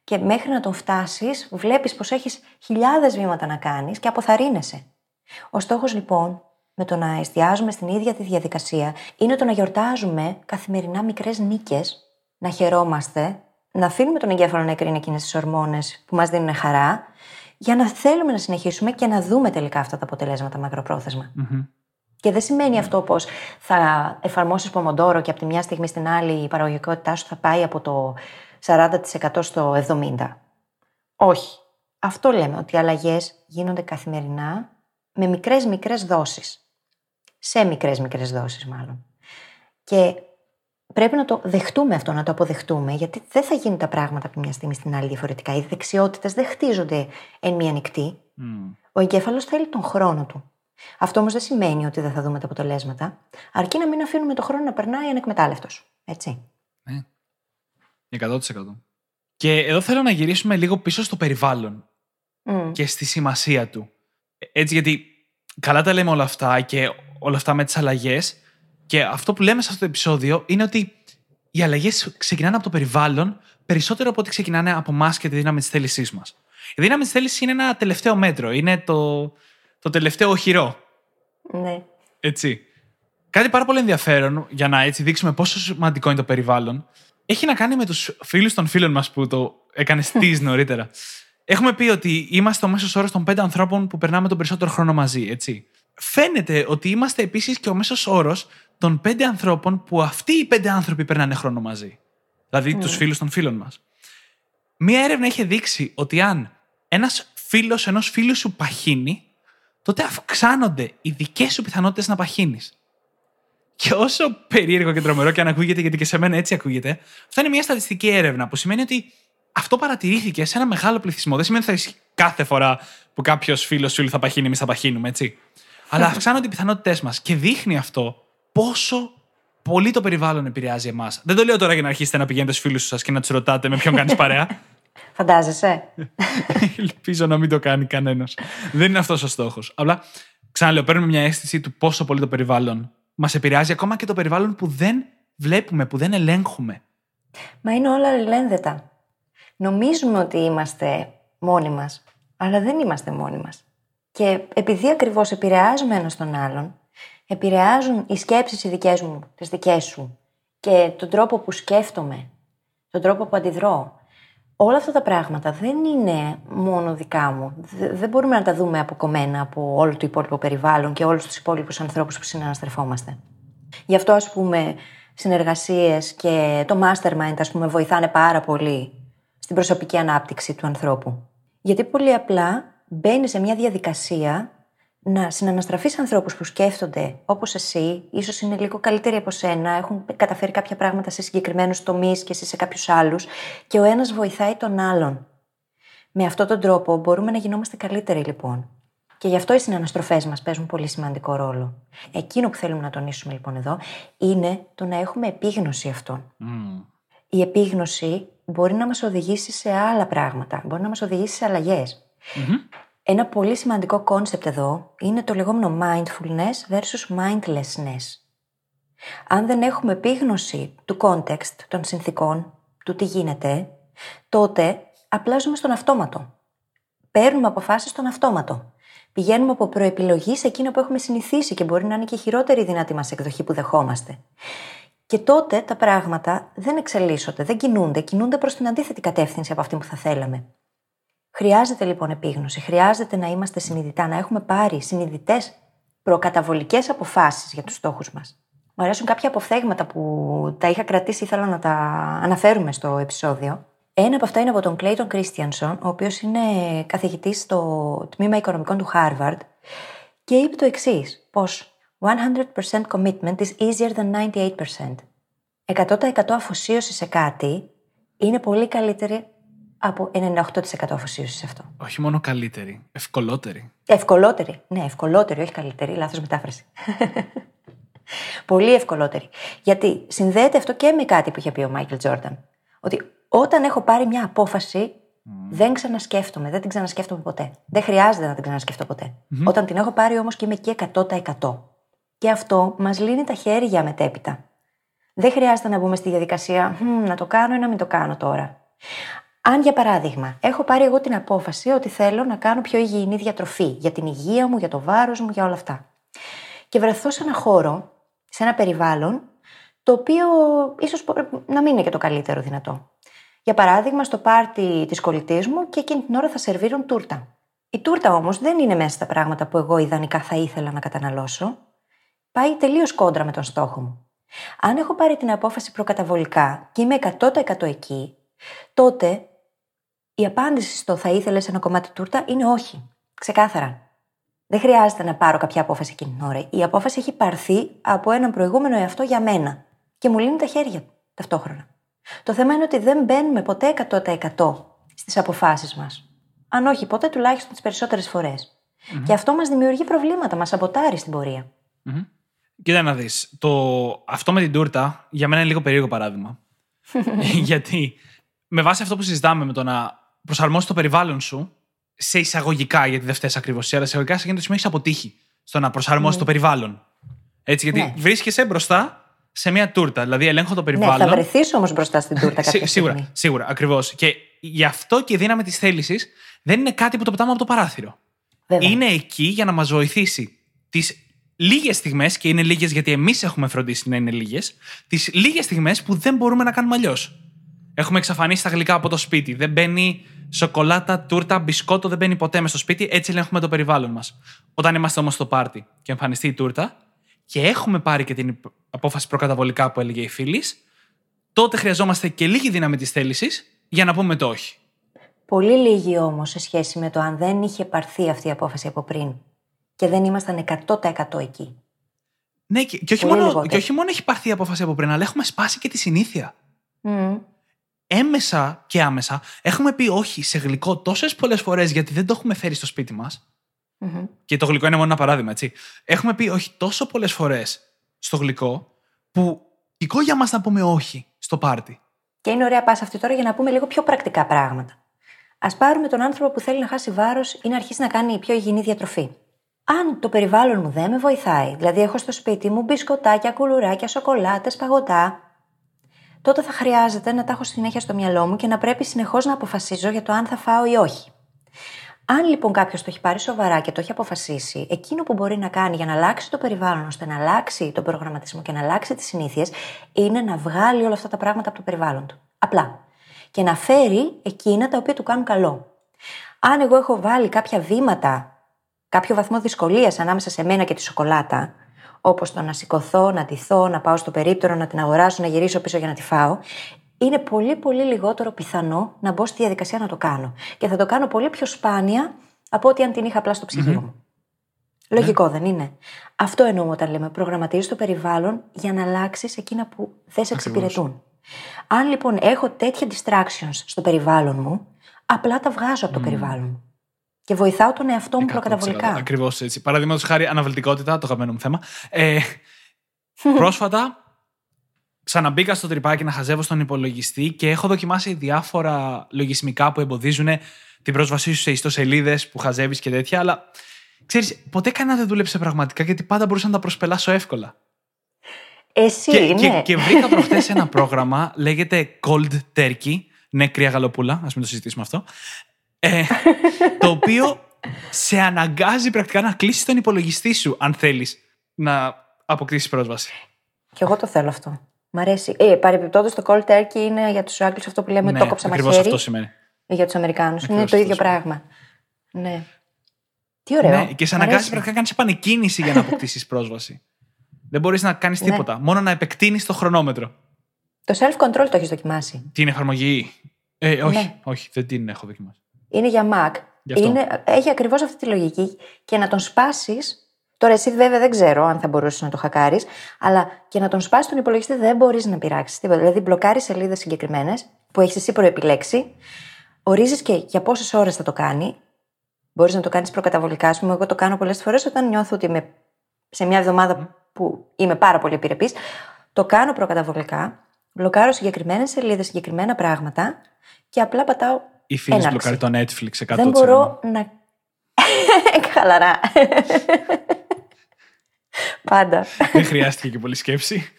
Και μέχρι να τον φτάσεις, βλέπεις πως έχεις χιλιάδες βήματα να κάνεις και αποθαρρύνεσαι. Ο στόχος λοιπόν με το να εστιάζουμε στην ίδια τη διαδικασία είναι το να γιορτάζουμε καθημερινά μικρές νίκες, να χαιρόμαστε, να αφήνουμε τον εγκέφαλο να εκρίνει εκείνες τις ορμόνες που μας δίνουν χαρά, για να θέλουμε να συνεχίσουμε και να δούμε τελικά αυτά τα αποτελέσματα μακροπρόθεσμα. Και δεν σημαίνει αυτό πως θα εφαρμόσεις πομοντόρο και από τη μια στιγμή στην άλλη η παραγωγικότητά σου θα πάει από το 40% στο 70%. Όχι. Αυτό λέμε ότι οι αλλαγές γίνονται καθημερινά με μικρές μικρές δόσεις σε μικρές μικρές δόσεις, μάλλον. Και πρέπει να το δεχτούμε αυτό, να το αποδεχτούμε, γιατί δεν θα γίνουν τα πράγματα από μια στιγμή στην άλλη διαφορετικά. Οι δεξιότητες δεν χτίζονται εν μία νυχτή. Ο εγκέφαλος θέλει τον χρόνο του. Αυτό όμως δεν σημαίνει ότι δεν θα δούμε τα αποτελέσματα, αρκεί να μην αφήνουμε τον χρόνο να περνάει ανεκμετάλλευτος. Έτσι. Ναι. 100%. Και εδώ θέλω να γυρίσουμε λίγο πίσω στο περιβάλλον και στη σημασία του. Έτσι, γιατί καλά τα λέμε όλα αυτά και όλα αυτά με τις αλλαγές. Και αυτό που λέμε σε αυτό το επεισόδιο είναι ότι οι αλλαγές ξεκινάνε από το περιβάλλον περισσότερο από ότι ξεκινάνε από εμάς και τη δύναμη της θέλησής μας. Η δύναμη της θέλησης είναι ένα τελευταίο μέτρο. Είναι το, το τελευταίο οχυρό. Ναι. Έτσι. Κάτι πάρα πολύ ενδιαφέρον για να έτσι δείξουμε πόσο σημαντικό είναι το περιβάλλον. Έχει να κάνει με τους φίλους των φίλων μας που το έκανες τη νωρίτερα. Έχουμε πει ότι είμαστε ο μέσος όρος των πέντε ανθρώπων που περνάμε τον περισσότερο χρόνο μαζί, έτσι φαίνεται ότι είμαστε επίσης και ο μέσος όρος των πέντε ανθρώπων που αυτοί οι πέντε άνθρωποι περνάνε χρόνο μαζί. Δηλαδή mm. τους φίλους των φίλων μας. Μία έρευνα είχε δείξει ότι αν ένας φίλος ενός φίλου σου παχύνει, τότε αυξάνονται οι δικές σου πιθανότητες να παχύνεις. Και όσο περίεργο και τρομερό και αν ακούγεται, γιατί και σε μένα έτσι ακούγεται, αυτό είναι μια στατιστική έρευνα που σημαίνει ότι αυτό παρατηρήθηκε σε ένα μεγάλο πληθυσμό. Δεν σημαίνει ότι θα κάθε φορά που κάποιος φίλος φίλου θα παχύνει, εμείς θα παχύνουμε, έτσι αλλά αυξάνονται οι πιθανότητές μας. Και δείχνει αυτό πόσο πολύ το περιβάλλον επηρεάζει εμάς. Δεν το λέω τώρα για να αρχίσετε να πηγαίνετε στους φίλους σας και να τους ρωτάτε με ποιον κάνεις παρέα. Φαντάζεσαι; Ελπίζω να μην το κάνει κανένας. Δεν είναι αυτός ο στόχος. Απλά ξαναλέω, παίρνουμε μια αίσθηση του πόσο πολύ το περιβάλλον μας επηρεάζει, ακόμα και το περιβάλλον που δεν βλέπουμε, που δεν ελέγχουμε. Μα είναι όλα ελένδετα. Νομίζουμε ότι είμαστε μόνοι μας, αλλά δεν είμαστε μόνοι μας. Και επειδή ακριβώς επηρεάζουμε ένας τον άλλον, επηρεάζουν οι σκέψεις οι δικές μου, τις δικές σου και τον τρόπο που σκέφτομαι, τον τρόπο που αντιδρώ. Όλα αυτά τα πράγματα δεν είναι μόνο δικά μου. Δεν μπορούμε να τα δούμε αποκομμένα από όλο το υπόλοιπο περιβάλλον και όλους τους υπόλοιπους ανθρώπους που συναναστρεφόμαστε. Γι' αυτό, ας πούμε, συνεργασίες και το mastermind, ας πούμε, βοηθάνε πάρα πολύ στην προσωπική ανάπτυξη του ανθρώπου. Γιατί πολύ απλά μπαίνει σε μια διαδικασία να συναναστραφείς ανθρώπους που σκέφτονται όπως εσύ, ίσως είναι λίγο καλύτεροι από σένα, έχουν καταφέρει κάποια πράγματα σε συγκεκριμένους τομείς και εσύ σε κάποιους άλλους, και ο ένας βοηθάει τον άλλον. Με αυτόν τον τρόπο μπορούμε να γινόμαστε καλύτεροι λοιπόν. Και γι' αυτό οι συναναστροφές μας παίζουν πολύ σημαντικό ρόλο. Εκείνο που θέλουμε να τονίσουμε λοιπόν εδώ είναι το να έχουμε επίγνωση αυτών. Η επίγνωση μπορεί να μας οδηγήσει σε άλλα πράγματα, μπορεί να μας οδηγήσει σε αλλαγές. Ένα πολύ σημαντικό concept εδώ είναι το λεγόμενο mindfulness versus mindlessness. Αν δεν έχουμε επίγνωση του context, των συνθήκων, του τι γίνεται, τότε απλά ζούμε στον αυτόματο. Παίρνουμε αποφάσεις στον αυτόματο. Πηγαίνουμε από προεπιλογής σε εκείνο που έχουμε συνηθίσει και μπορεί να είναι και η χειρότερη δυνατή μας εκδοχή που δεχόμαστε. Και τότε τα πράγματα δεν εξελίσσονται, δεν κινούνται, κινούνται προς την αντίθετη κατεύθυνση από αυτή που θα θέλαμε. Χρειάζεται λοιπόν επίγνωση, χρειάζεται να είμαστε συνειδητά, να έχουμε πάρει συνειδητές προκαταβολικές αποφάσεις για τους στόχους μας. Μου αρέσουν κάποια αποφθέγματα που τα είχα κρατήσει, ήθελα να τα αναφέρουμε στο επεισόδιο. Ένα από αυτά είναι από τον Clayton Christianson, ο οποίος είναι καθηγητής στο τμήμα οικονομικών του Harvard και είπε το εξής, πως 100% commitment is easier than 98%. 100% αφοσίωση σε κάτι είναι πολύ καλύτερη από 98% αφοσίωσης σε αυτό. Όχι μόνο καλύτερη, ευκολότερη. Ευκολότερη. Ναι, ευκολότερη, όχι καλύτερη. Λάθος μετάφραση. Πολύ ευκολότερη. Γιατί συνδέεται αυτό και με κάτι που είχε πει ο Μάικλ Τζόρνταν. Ότι όταν έχω πάρει μια απόφαση, δεν ξανασκέφτομαι, δεν την ξανασκέφτομαι ποτέ. Δεν χρειάζεται να την ξανασκεφτώ Όταν την έχω πάρει όμως και είμαι εκεί 100%. Και αυτό μας λύνει τα χέρια μετέπειτα. Δεν χρειάζεται να μπούμε στη διαδικασία να το κάνω ή να μην το κάνω τώρα. Αν για παράδειγμα έχω πάρει εγώ την απόφαση ότι θέλω να κάνω πιο υγιεινή διατροφή για την υγεία μου, για το βάρος μου, για όλα αυτά. Και βρεθώ σε ένα χώρο, σε ένα περιβάλλον, το οποίο ίσως να μην είναι και το καλύτερο δυνατό. Για παράδειγμα, στο πάρτι της κολλητής μου και εκείνη την ώρα θα σερβίρουν τούρτα. Η τούρτα όμως δεν είναι μέσα στα πράγματα που εγώ ιδανικά θα ήθελα να καταναλώσω. Πάει τελείως κόντρα με τον στόχο μου. Αν έχω πάρει την απόφαση προκαταβολικά και είμαι 100% εκεί, τότε η απάντηση στο θα ήθελες ένα κομμάτι τούρτα είναι όχι. Ξεκάθαρα. Δεν χρειάζεται να πάρω κάποια απόφαση εκείνη την ώρα. Η απόφαση έχει πάρθει από έναν προηγούμενο εαυτό για μένα και μου λύνει τα χέρια ταυτόχρονα. Το θέμα είναι ότι δεν μπαίνουμε ποτέ 100% στις αποφάσεις μας. Αν όχι, ποτέ τουλάχιστον τις περισσότερες Και αυτό μας δημιουργεί προβλήματα, μας σαμποτάρει στην πορεία. Mm-hmm. Κοίτα να δεις. Το... Αυτό με την τούρτα για μένα είναι λίγο περίεργο παράδειγμα. Γιατί με βάση αυτό που συζητάμε με το να προσαρμόσει το περιβάλλον σου σε εισαγωγικά, γιατί δεν φταίει ακριβώς, σε εισαγωγικά σε εκείνο το σημείο έχεις αποτύχει στο να προσαρμόσεις ναι. το περιβάλλον. Έτσι, γιατί ναι. βρίσκεσαι μπροστά σε μια τούρτα. Δηλαδή, ελέγχω το περιβάλλον. Ναι, θα βρεθείς όμως μπροστά στην τούρτα κάποια Σίγουρα, σίγουρα, ακριβώς. Και γι' αυτό και η δύναμη της θέλησης δεν είναι κάτι που το πετάμε από το παράθυρο. Βέβαια. Είναι εκεί για να μας βοηθήσει τις λίγες στιγμές, και είναι λίγες γιατί εμείς έχουμε φροντίσει να είναι λίγες, τις λίγες στιγμές που δεν μπορούμε να κάνουμε αλλιώς. Έχουμε εξαφανίσει τα γλυκά από το σπίτι. Δεν μπαίνει σοκολάτα, τούρτα, μπισκότο, δεν μπαίνει ποτέ με στο σπίτι. Έτσι ελέγχουμε το περιβάλλον μας. Όταν είμαστε όμως στο πάρτι και εμφανιστεί η τούρτα και έχουμε πάρει και την απόφαση προκαταβολικά που έλεγε η φίλης, τότε χρειαζόμαστε και λίγη δύναμη της θέλησης για να πούμε το όχι. Πολύ λίγη όμως σε σχέση με το αν δεν είχε πάρθει αυτή η απόφαση από πριν και δεν ήμασταν 100% εκεί. Ναι, και, όχι, μόνο, και όχι μόνο έχει πάρθει η απόφαση από πριν, αλλά έχουμε σπάσει και τη συνήθεια. Mm έμεσα και άμεσα έχουμε πει όχι σε γλυκό τόσες πολλές φορές γιατί δεν το έχουμε φέρει στο σπίτι μας. Mm-hmm. Και το γλυκό είναι μόνο ένα παράδειγμα, έτσι. Έχουμε πει όχι τόσο πολλές φορές στο γλυκό που γλυκό για μας να πούμε όχι στο πάρτι. Και είναι ωραία πάσα αυτή τώρα για να πούμε λίγο πιο πρακτικά πράγματα. Α πάρουμε τον άνθρωπο που θέλει να χάσει βάρος ή να αρχίσει να κάνει πιο υγιεινή διατροφή. Αν το περιβάλλον μου δεν με βοηθάει, δηλαδή έχω στο σπίτι μου μπισκοτάκια, κουλουράκια, σοκολάτες, παγωτά, τότε θα χρειάζεται να τα έχω συνέχεια στο μυαλό μου και να πρέπει συνεχώς να αποφασίζω για το αν θα φάω ή όχι. Αν λοιπόν κάποιος το έχει πάρει σοβαρά και το έχει αποφασίσει, εκείνο που μπορεί να κάνει για να αλλάξει το περιβάλλον, ώστε να αλλάξει τον προγραμματισμό και να αλλάξει τις συνήθειες, είναι να βγάλει όλα αυτά τα πράγματα από το περιβάλλον του. Απλά. Και να φέρει εκείνα τα οποία του κάνουν καλό. Αν εγώ έχω βάλει κάποια βήματα, κάποιο βαθμό δυσκολίας ανάμεσα σε μένα και τη σοκολάτα, όπως το να σηκωθώ, να τηθώ, να πάω στο περίπτερο, να την αγοράσω, να γυρίσω πίσω για να τη φάω, είναι πολύ πολύ λιγότερο πιθανό να μπω στη διαδικασία να το κάνω. Και θα το κάνω πολύ πιο σπάνια από ότι αν την είχα απλά στο ψυγείο μου. Λογικό Ναι. δεν είναι; Αυτό εννοούμε όταν λέμε προγραμματίζεις το περιβάλλον για να αλλάξεις εκείνα που δεν σε εξυπηρετούν. Αν λοιπόν έχω τέτοια distractions στο περιβάλλον μου, απλά τα βγάζω από το περιβάλλον μου. Και βοηθάω τον εαυτό μου προκαταβολικά. Ακριβώς έτσι. Παραδείγματος χάρη, αναβλητικότητα, το αγαπημένο μου θέμα. Ε, πρόσφατα, ξαναμπήκα στο τρυπάκι να χαζεύω στον υπολογιστή και έχω δοκιμάσει διάφορα λογισμικά που εμποδίζουν την πρόσβασή σου σε ιστοσελίδες που χαζεύεις και τέτοια. Αλλά ξέρεις, ποτέ κανένα δεν δούλεψε πραγματικά γιατί πάντα μπορούσα να τα προσπελάσω εύκολα. Εσύ, Και, ναι. και, και βρήκα προχθέ ένα πρόγραμμα, λέγεται Cold Turkey. Ναι, κρύα γαλοπούλα, ας μην το συζητήσουμε αυτό. Ε, το οποίο σε αναγκάζει πρακτικά να κλείσεις τον υπολογιστή σου, αν θέλεις να αποκτήσεις πρόσβαση. Και εγώ το θέλω αυτό. Μ' αρέσει. Ε, Παρεμπιπτόντως, το cold turkey είναι για τους Άγγλους αυτό που λέμε ναι, το κόψα ακριβώς μαχαίρι. αυτό σημαίνει. Για τους Αμερικάνους. Είναι Ακριβώς το αυτό ίδιο σημαίνει. πράγμα. Ναι. Τι ωραίο. Ναι, και σε Μ' αναγκάζει αρέσει. πρακτικά να κάνεις επανεκκίνηση για να αποκτήσεις πρόσβαση. Δεν μπορείς να κάνεις Ναι. τίποτα. Μόνο να επεκτείνεις το χρονόμετρο. Το self-control το έχεις δοκιμάσει. Την εφαρμογή. Ε, όχι, Ναι. όχι, δεν την έχω δοκιμάσει. Είναι για Mac. Γι' αυτό. Είναι, έχει ακριβώς αυτή τη λογική και να τον σπάσεις. Τώρα, εσύ βέβαια δεν ξέρω αν θα μπορούσες να το χακάρεις, αλλά και να τον σπάσεις τον υπολογιστή δεν μπορείς να πειράξεις τίποτα. Δηλαδή, μπλοκάρεις σελίδες συγκεκριμένες που έχεις εσύ προεπιλέξει, ορίζεις και για πόσες ώρες θα το κάνει. Μπορείς να το κάνεις προκαταβολικά. Α πούμε, εγώ το κάνω πολλές φορές όταν νιώθω ότι είμαι σε μια εβδομάδα που είμαι πάρα πολύ επιρρεπής. Το κάνω προκαταβολικά, μπλοκάρω συγκεκριμένες σελίδες, συγκεκριμένα πράγματα και απλά πατάω. Η φίλη έναρξη. μπλοκάρει το Netflix 100%. Δεν μπορώ να. Χαλαρά. Πάντα. Δεν χρειάστηκε και πολύ σκέψη.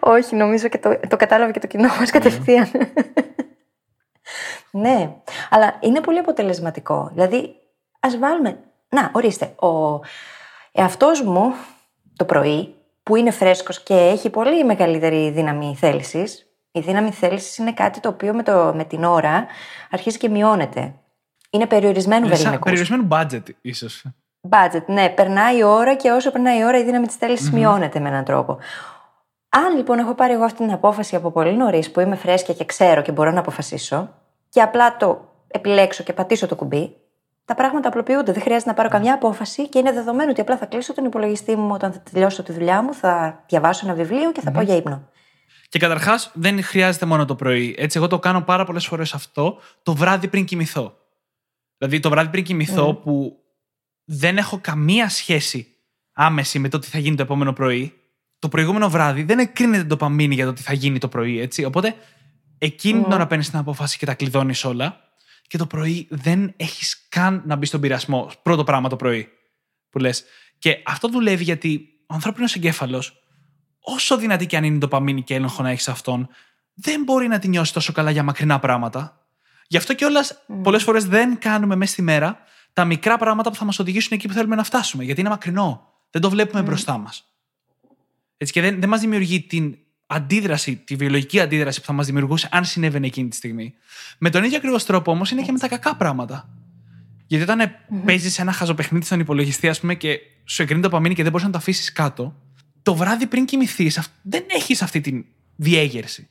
Όχι, νομίζω και το, το κατάλαβε και το κοινό μας κατευθείαν. ναι, αλλά είναι πολύ αποτελεσματικό. Δηλαδή, ας βάλουμε. Να, ορίστε. Ο εαυτός μου το πρωί, που είναι φρέσκος και έχει πολύ μεγαλύτερη δύναμη θέλησης. Η δύναμη θέλησης είναι κάτι το οποίο με, το, με την ώρα αρχίζει και μειώνεται. Είναι περιορισμένου Είναι σαν βερίνικου. περιορισμένο budget, ίσως. Budget, ναι, περνάει η ώρα και όσο περνάει η ώρα η δύναμη της θέλησης μειώνεται με έναν τρόπο. Αν λοιπόν έχω πάρει εγώ αυτή την απόφαση από πολύ νωρίς που είμαι φρέσκια και ξέρω και μπορώ να αποφασίσω, και απλά το επιλέξω και πατήσω το κουμπί, τα πράγματα απλοποιούνται. Δεν χρειάζεται να πάρω καμιά απόφαση και είναι δεδομένο ότι απλά θα κλείσω τον υπολογιστή μου όταν θα τελειώσω τη δουλειά μου, θα διαβάσω ένα βιβλίο και θα πάω για ύπνο. Και καταρχάς, δεν χρειάζεται μόνο το πρωί. Έτσι, εγώ το κάνω πάρα πολλές φορές αυτό το βράδυ πριν κοιμηθώ. Δηλαδή, το βράδυ πριν κοιμηθώ που δεν έχω καμία σχέση άμεση με το τι θα γίνει το επόμενο πρωί. Το προηγούμενο βράδυ δεν εκκρίνεται το παμίνι για το τι θα γίνει το πρωί, έτσι. Οπότε, εκείνη την ώρα παίρνεις την απόφαση και τα κλειδώνεις όλα. Και το πρωί δεν έχεις καν να μπεις στον πειρασμό. Πρώτο πράγμα το πρωί που λες. Και αυτό δουλεύει γιατί ο ανθρώπινος εγκέφαλος όσο δυνατή και αν είναι η ντοπαμίνη και έλεγχο να έχεις αυτόν, δεν μπορεί να τη νιώσεις τόσο καλά για μακρινά πράγματα. Γι' αυτό κιόλας mm. πολλές φορές δεν κάνουμε μέσα στη μέρα τα μικρά πράγματα που θα μας οδηγήσουν εκεί που θέλουμε να φτάσουμε. Γιατί είναι μακρινό. Δεν το βλέπουμε μπροστά μας. Έτσι και δεν, δεν μας δημιουργεί την αντίδραση, τη βιολογική αντίδραση που θα μας δημιουργούσε αν συνέβαινε εκείνη τη στιγμή. Με τον ίδιο ακριβώς τρόπο όμως είναι και με τα κακά πράγματα. Γιατί όταν mm-hmm. παίζεις ένα χαζοπαιχνίδι στον υπολογιστή, ας πούμε, και σου εκρίνει το παμίνι και δεν μπορείς να το αφήσεις κάτω, το βράδυ πριν κοιμηθείς, δεν έχεις αυτή τη διέγερση.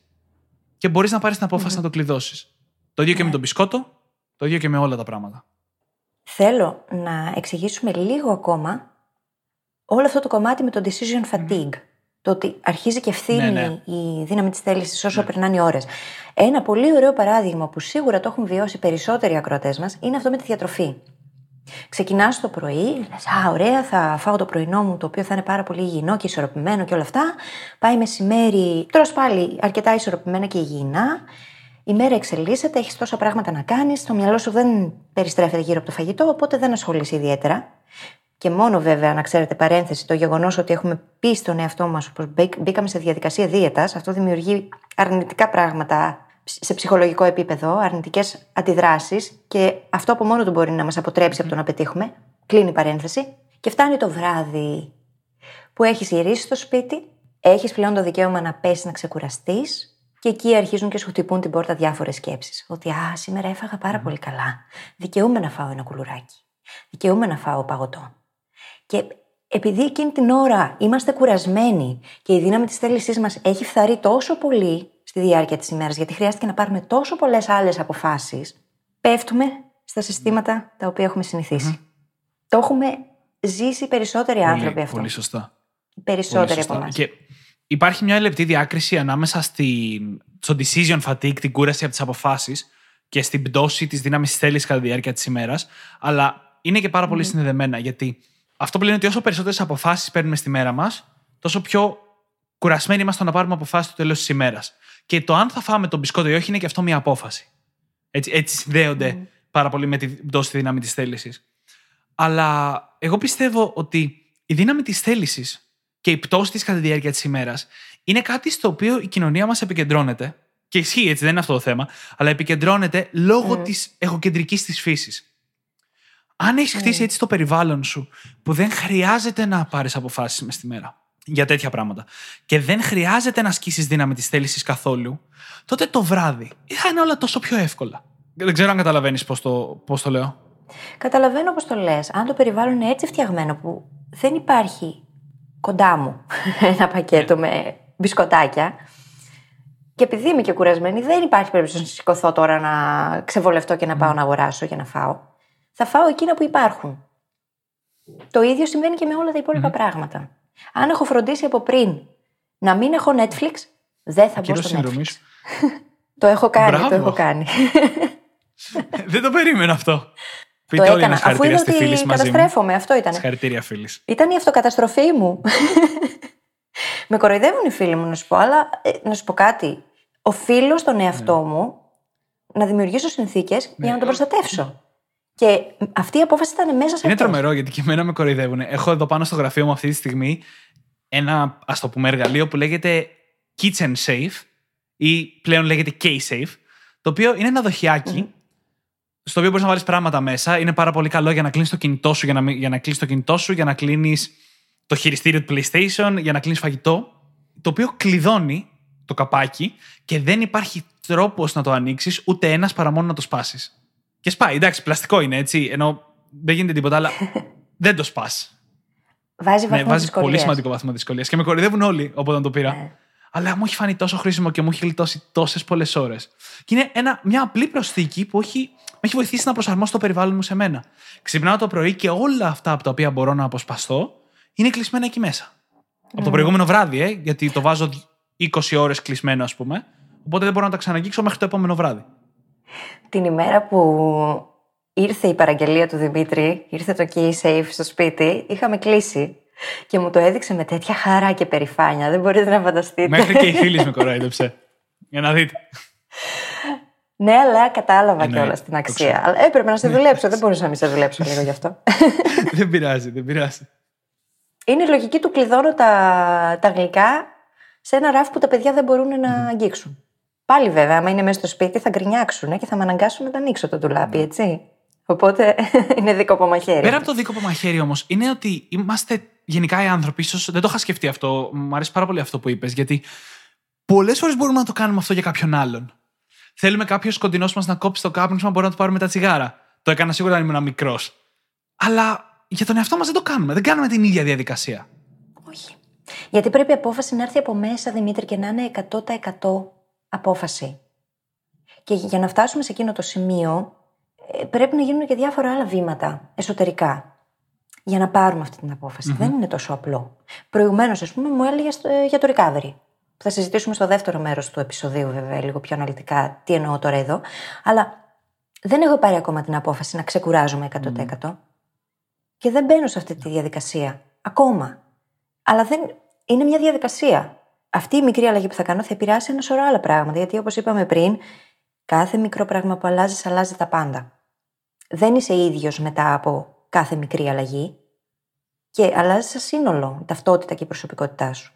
Και μπορείς να πάρεις την απόφαση να το κλειδώσεις. Το ίδιο και με τον μπισκότο, το ίδιο και με όλα τα πράγματα. Θέλω να εξηγήσουμε λίγο ακόμα όλο αυτό το κομμάτι με το decision fatigue. Το ότι αρχίζει και ευθύνει Ναι, ναι. η δύναμη της θέλησης όσο περνάνε οι ώρες. Ένα πολύ ωραίο παράδειγμα που σίγουρα το έχουν βιώσει περισσότεροι ακροατές μας είναι αυτό με τη διατροφή. Ξεκινάς το πρωί, λες: Α, ωραία, θα φάω το πρωινό μου, το οποίο θα είναι πάρα πολύ υγιεινό και ισορροπημένο και όλα αυτά. Πάει μεσημέρι, τρως πάλι αρκετά ισορροπημένα και υγιεινά. Η μέρα εξελίσσεται, έχεις τόσα πράγματα να κάνεις, το μυαλό σου δεν περιστρέφεται γύρω από το φαγητό, οπότε δεν ασχολείσαι ιδιαίτερα. Και μόνο βέβαια, να ξέρετε, παρένθεση, το γεγονός ότι έχουμε πει στον εαυτό μας πως μπήκαμε σε διαδικασία δίαιτας, αυτό δημιουργεί αρνητικά πράγματα σε ψυχολογικό επίπεδο, αρνητικές αντιδράσεις και αυτό από μόνο του μπορεί να μας αποτρέψει από το να πετύχουμε. Κλείνει η παρένθεση. Και φτάνει το βράδυ που έχεις γυρίσει στο σπίτι, έχεις πλέον το δικαίωμα να πέσεις να ξεκουραστείς και εκεί αρχίζουν και σου χτυπούν την πόρτα διάφορες σκέψεις. Ότι α, σήμερα έφαγα πάρα πολύ καλά. Δικαιούμαι να φάω ένα κουλουράκι. Δικαιούμαι να φάω παγωτό. Και επειδή εκείνη την ώρα είμαστε κουρασμένοι και η δύναμη της θέλησής μας έχει φθαρεί τόσο πολύ στη διάρκεια της ημέρας, γιατί χρειάστηκε να πάρουμε τόσο πολλές άλλες αποφάσεις, πέφτουμε στα συστήματα τα οποία έχουμε Το έχουμε ζήσει περισσότεροι άνθρωποι πολύ, αυτό. Πολύ σωστά. Περισσότεροι Πολύ από σωστά. εμάς. Και υπάρχει μια λεπτή διάκριση ανάμεσα στη, στο decision fatigue, την κούραση από τις αποφάσεις και στην πτώση της δύναμης τη θέλησης κατά τη διάρκεια της ημέρας. Αλλά είναι και πάρα πολύ συνδεδεμένα. Γιατί αυτό που λένε ότι όσο περισσότερες αποφάσεις παίρνουμε στη μέρα μας, τόσο πιο κουρασμένοι είμαστε να πάρουμε αποφάσεις στο τέλος της ημέρας. Και το αν θα φάμε τον μπισκότο ή όχι είναι και αυτό μια απόφαση. Έτσι, έτσι συνδέονται πάρα πολύ με την πτώση τη δύναμη της θέλησης. Αλλά εγώ πιστεύω ότι η δύναμη της θέλησης και η πτώση της κατά τη διάρκεια της ημέρας είναι κάτι στο οποίο η κοινωνία μας επικεντρώνεται. Και ισχύει έτσι, δεν είναι αυτό το θέμα, αλλά επικεντρώνεται λόγω Mm. της τη εγωκεντρικής της φύσης. Αν έχεις χτίσει έτσι το περιβάλλον σου, που δεν χρειάζεται να πάρεις αποφάσεις μες στη μέρα για τέτοια πράγματα και δεν χρειάζεται να ασκήσεις δύναμη της θέλησης καθόλου, τότε το βράδυ θα είναι όλα τόσο πιο εύκολα. Δεν ξέρω αν καταλαβαίνεις πώς το, πώς το λέω. Καταλαβαίνω πώς το λες. Αν το περιβάλλον είναι έτσι φτιαγμένο που δεν υπάρχει κοντά μου ένα πακέτο με μπισκοτάκια. Και επειδή είμαι και κουρασμένη, δεν υπάρχει περίπτωση να σηκωθώ τώρα να ξεβολευτώ και να πάω να αγοράσω για να φάω. Θα φάω εκείνα που υπάρχουν. Το ίδιο συμβαίνει και με όλα τα υπόλοιπα πράγματα. Αν έχω φροντίσει από πριν να μην έχω Netflix, δεν θα μπω Κύριο στο συνδρομής Netflix. σου. Το έχω κάνει, Μπράβο. το έχω κάνει. δεν το περίμενα αυτό. το Πείτε όλοι έκανα. ένα Αφού συγχαρητήρια είδα στη φίλη ότι μαζί μου. καταστρέφομαι, αυτό ήταν. Συγχαρητήρια φίλης. Ήταν η αυτοκαταστροφή μου. με κοροϊδεύουν οι φίλοι μου να σου πω, αλλά ε, να σου πω κάτι. Οφείλω στον εαυτό Ναι. μου να δημιουργήσω συνθήκες για να τον προστατεύσω. Και αυτή η απόφαση ήταν μέσα σε Είναι αυτό. τρομερό γιατί και εμένα με κοροϊδεύουν. Έχω εδώ πάνω στο γραφείο μου αυτή τη στιγμή ένα ας το πούμε εργαλείο που λέγεται Kitchen Safe ή πλέον λέγεται K-Safe, το οποίο είναι ένα δοχειάκι στο οποίο μπορείς να βάλεις πράγματα μέσα. Είναι πάρα πολύ καλό για να κλείνεις το κινητό σου, για να, μην- για να κλείσει το κινητό σου, για να κλείνεις το χειριστήριο του PlayStation, για να κλείνεις φαγητό. Το οποίο κλειδώνει το καπάκι και δεν υπάρχει τρόπος να το ανοίξεις ούτε ένας παρά μόνο να το σπάσεις. Και σπάει. Εντάξει, πλαστικό είναι έτσι, ενώ δεν γίνεται τίποτα, αλλά δεν το σπάς. Βάζει βαθμό Ναι, βάζει δυσκολίας. πολύ σημαντικό βαθμό δυσκολίας. Και με κορυδεύουν όλοι όποτε το πήρα. Ναι. Αλλά μου έχει φανεί τόσο χρήσιμο και μου έχει γλιτώσει τόσες πολλές ώρες. Και είναι ένα, μια απλή προσθήκη που έχει, με έχει βοηθήσει να προσαρμόσω το περιβάλλον μου σε μένα. Ξυπνάω το πρωί και όλα αυτά από τα οποία μπορώ να αποσπαστώ είναι κλεισμένα εκεί μέσα. Από το προηγούμενο βράδυ, ε, γιατί το βάζω 20 ώρες κλεισμένο, ας πούμε. Οπότε δεν μπορώ να τα ξαναγγίξω μέχρι το επόμενο βράδυ. Την ημέρα που ήρθε η παραγγελία του Δημήτρη, ήρθε το key safe στο σπίτι, είχαμε κλείσει. Και μου το έδειξε με τέτοια χαρά και περηφάνεια. Δεν μπορείτε να φανταστείτε. Μέχρι και η φίλη με κοροϊδέψε. Για να δείτε. Ναι, αλλά κατάλαβα Εννοείται. κιόλας την Το αξία. ξέρω. Αλλά έπρεπε να σε δουλέψω. δεν μπορούσα να μην σε δουλέψω λίγο γι' αυτό. δεν πειράζει, δεν πειράζει. Είναι η λογική του κλειδώνω τα, τα γλυκά σε ένα ράφι που τα παιδιά δεν μπορούν να αγγίξουν. Πάλι βέβαια, άμα είναι μέσα στο σπίτι, θα γκρινιάξουν και θα με αναγκάσουν να τα ανοίξω το ντουλάπι, έτσι. Οπότε είναι δίκοπο μαχαίρι. Πέρα από το δίκοπο μαχαίρι όμως, είναι ότι είμαστε γενικά οι άνθρωποι, ίσως δεν το είχα σκεφτεί αυτό. Μου αρέσει πάρα πολύ αυτό που είπες, γιατί πολλές φορές μπορούμε να το κάνουμε αυτό για κάποιον άλλον. Θέλουμε κάποιος κοντινός μας να κόψει το κάπνισμα, μπορούμε να του πάρουμε τα τσιγάρα. Το έκανα σίγουρα όταν ήμουν μικρός. Αλλά για τον εαυτό μας δεν το κάνουμε. Δεν κάνουμε την ίδια διαδικασία. Όχι. Γιατί πρέπει η απόφαση να έρθει από μέσα, Δημήτρη, και να είναι 100% απόφαση. Και για να φτάσουμε σε εκείνο το σημείο, ε, πρέπει να γίνουν και διάφορα άλλα βήματα εσωτερικά για να πάρουμε αυτή την αποφαση Δεν είναι τόσο απλό. Προηγουμένως, ας πούμε, μου έλεγε για το recovery. Θα συζητήσουμε στο δεύτερο μέρος του επεισοδίου, βέβαια, λίγο πιο αναλυτικά τι εννοώ τώρα εδώ. Αλλά δεν έχω πάρει ακόμα την απόφαση να ξεκουράζομαι 100%. Και δεν μπαίνω σε αυτή τη διαδικασία. Ακόμα. Αλλά δεν... είναι μια διαδικασία. Αυτή η μικρή αλλαγή που θα κάνω θα επηρεάσει ένα σωρό άλλα πράγματα. Γιατί όπως είπαμε πριν, κάθε μικρό πράγμα που αλλάζεις, αλλάζει τα πάντα. Δεν είσαι ίδιος μετά από κάθε μικρή αλλαγή. Και αλλάζει σαν σύνολο η ταυτότητα και η προσωπικότητά σου.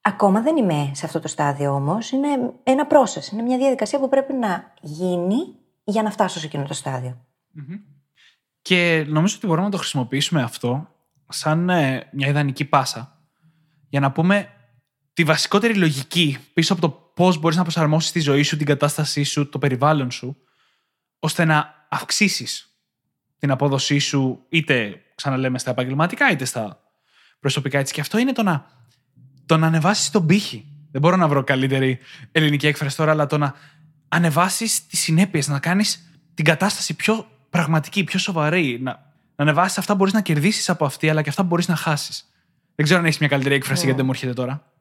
Ακόμα δεν είμαι σε αυτό το στάδιο όμως. Είναι ένα process. Είναι μια διαδικασία που πρέπει να γίνει για να φτάσω σε εκείνο το στάδιο. Και νομίζω ότι μπορούμε να το χρησιμοποιήσουμε αυτό σαν ε, μια ιδανική πάσα για να πούμε τη βασικότερη λογική πίσω από το πώς μπορείς να προσαρμόσεις τη ζωή σου, την κατάστασή σου, το περιβάλλον σου, ώστε να αυξήσεις την απόδοσή σου, είτε ξαναλέμε στα επαγγελματικά, είτε στα προσωπικά έτσι. Και αυτό είναι το να, το να ανεβάσεις τον πύχη. Δεν μπορώ να βρω καλύτερη ελληνική έκφραση τώρα, αλλά το να ανεβάσεις τις συνέπειες, να κάνεις την κατάσταση πιο πραγματική, πιο σοβαρή. Να, να ανεβάσεις αυτά που μπορείς να κερδίσεις από αυτή, αλλά και αυτά που μπορείς να χάσεις. Δεν ξέρω αν έχεις μια καλύτερη έκφραση Ναι. γιατί δεν μου έρχεται τώρα.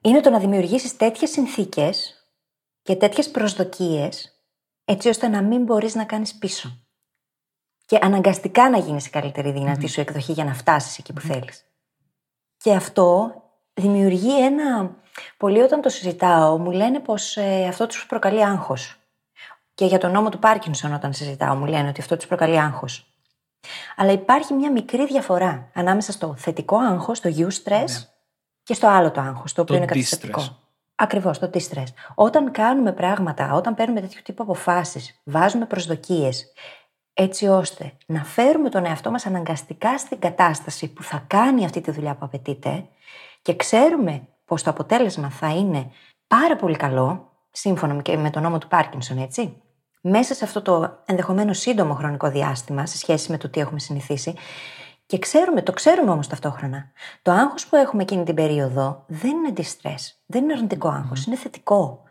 Είναι το να δημιουργήσεις τέτοιες συνθήκες και τέτοιες προσδοκίες, έτσι ώστε να μην μπορείς να κάνεις πίσω. Και αναγκαστικά να γίνεις η καλύτερη δυνατή σου εκδοχή για να φτάσεις εκεί που θέλεις. Και αυτό δημιουργεί ένα. Πολλοί όταν το συζητάω μου λένε πως αυτό τους προκαλεί άγχος. Και για τον νόμο του Πάρκινσον, όταν συζητάω, μου λένε ότι αυτό τους προκαλεί άγχος. Αλλά υπάρχει μια μικρή διαφορά ανάμεσα στο θετικό άγχος, το you stress, και στο άλλο το άγχος, το οποίο Το είναι καταστατικό. distress. Ακριβώς, το distress. Όταν κάνουμε πράγματα, όταν παίρνουμε τέτοιου τύπου αποφάσεις, βάζουμε προσδοκίες, έτσι ώστε να φέρουμε τον εαυτό μας αναγκαστικά στην κατάσταση που θα κάνει αυτή τη δουλειά που απαιτείται και ξέρουμε πως το αποτέλεσμα θα είναι πάρα πολύ καλό, σύμφωνα και με τον νόμο του Πάρκινσον, έτσι. Μέσα σε αυτό το ενδεχομένως σύντομο χρονικό διάστημα, σε σχέση με το τι έχουμε συνηθίσει, και ξέρουμε, το ξέρουμε όμως ταυτόχρονα. Το άγχος που έχουμε εκείνη την περίοδο δεν είναι distress, δεν είναι αρνητικό άγχος, είναι θετικό.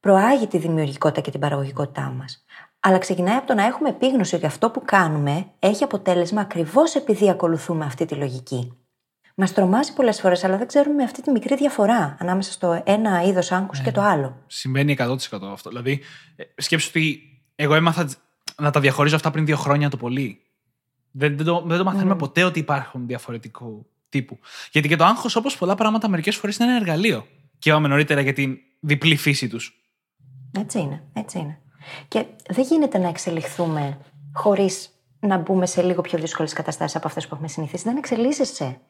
Προάγει τη δημιουργικότητα και την παραγωγικότητά μας. Αλλά ξεκινάει από το να έχουμε επίγνωση ότι αυτό που κάνουμε έχει αποτέλεσμα ακριβώς επειδή ακολουθούμε αυτή τη λογική. Μας τρομάζει πολλές φορές, αλλά δεν ξέρουμε αυτή τη μικρή διαφορά ανάμεσα στο ένα είδος άγχους και το άλλο. Συμβαίνει 100% αυτό. Δηλαδή, ε, σκέψου ότι εγώ έμαθα να τα διαχωρίζω αυτά πριν δύο χρόνια το πολύ. Δεν, δεν, το, δεν το μαθαίνουμε ποτέ ότι υπάρχουν διαφορετικού τύπου. Γιατί και το άγχος, όπως πολλά πράγματα, μερικές φορές είναι ένα εργαλείο. Και είπαμε νωρίτερα για την διπλή φύση τους. Έτσι είναι, έτσι είναι. Και δεν γίνεται να εξελιχθούμε χωρίς να μπούμε σε λίγο πιο δύσκολες καταστάσεις από αυτές που έχουμε συνηθίσει. Δεν εξελίσσεσαι.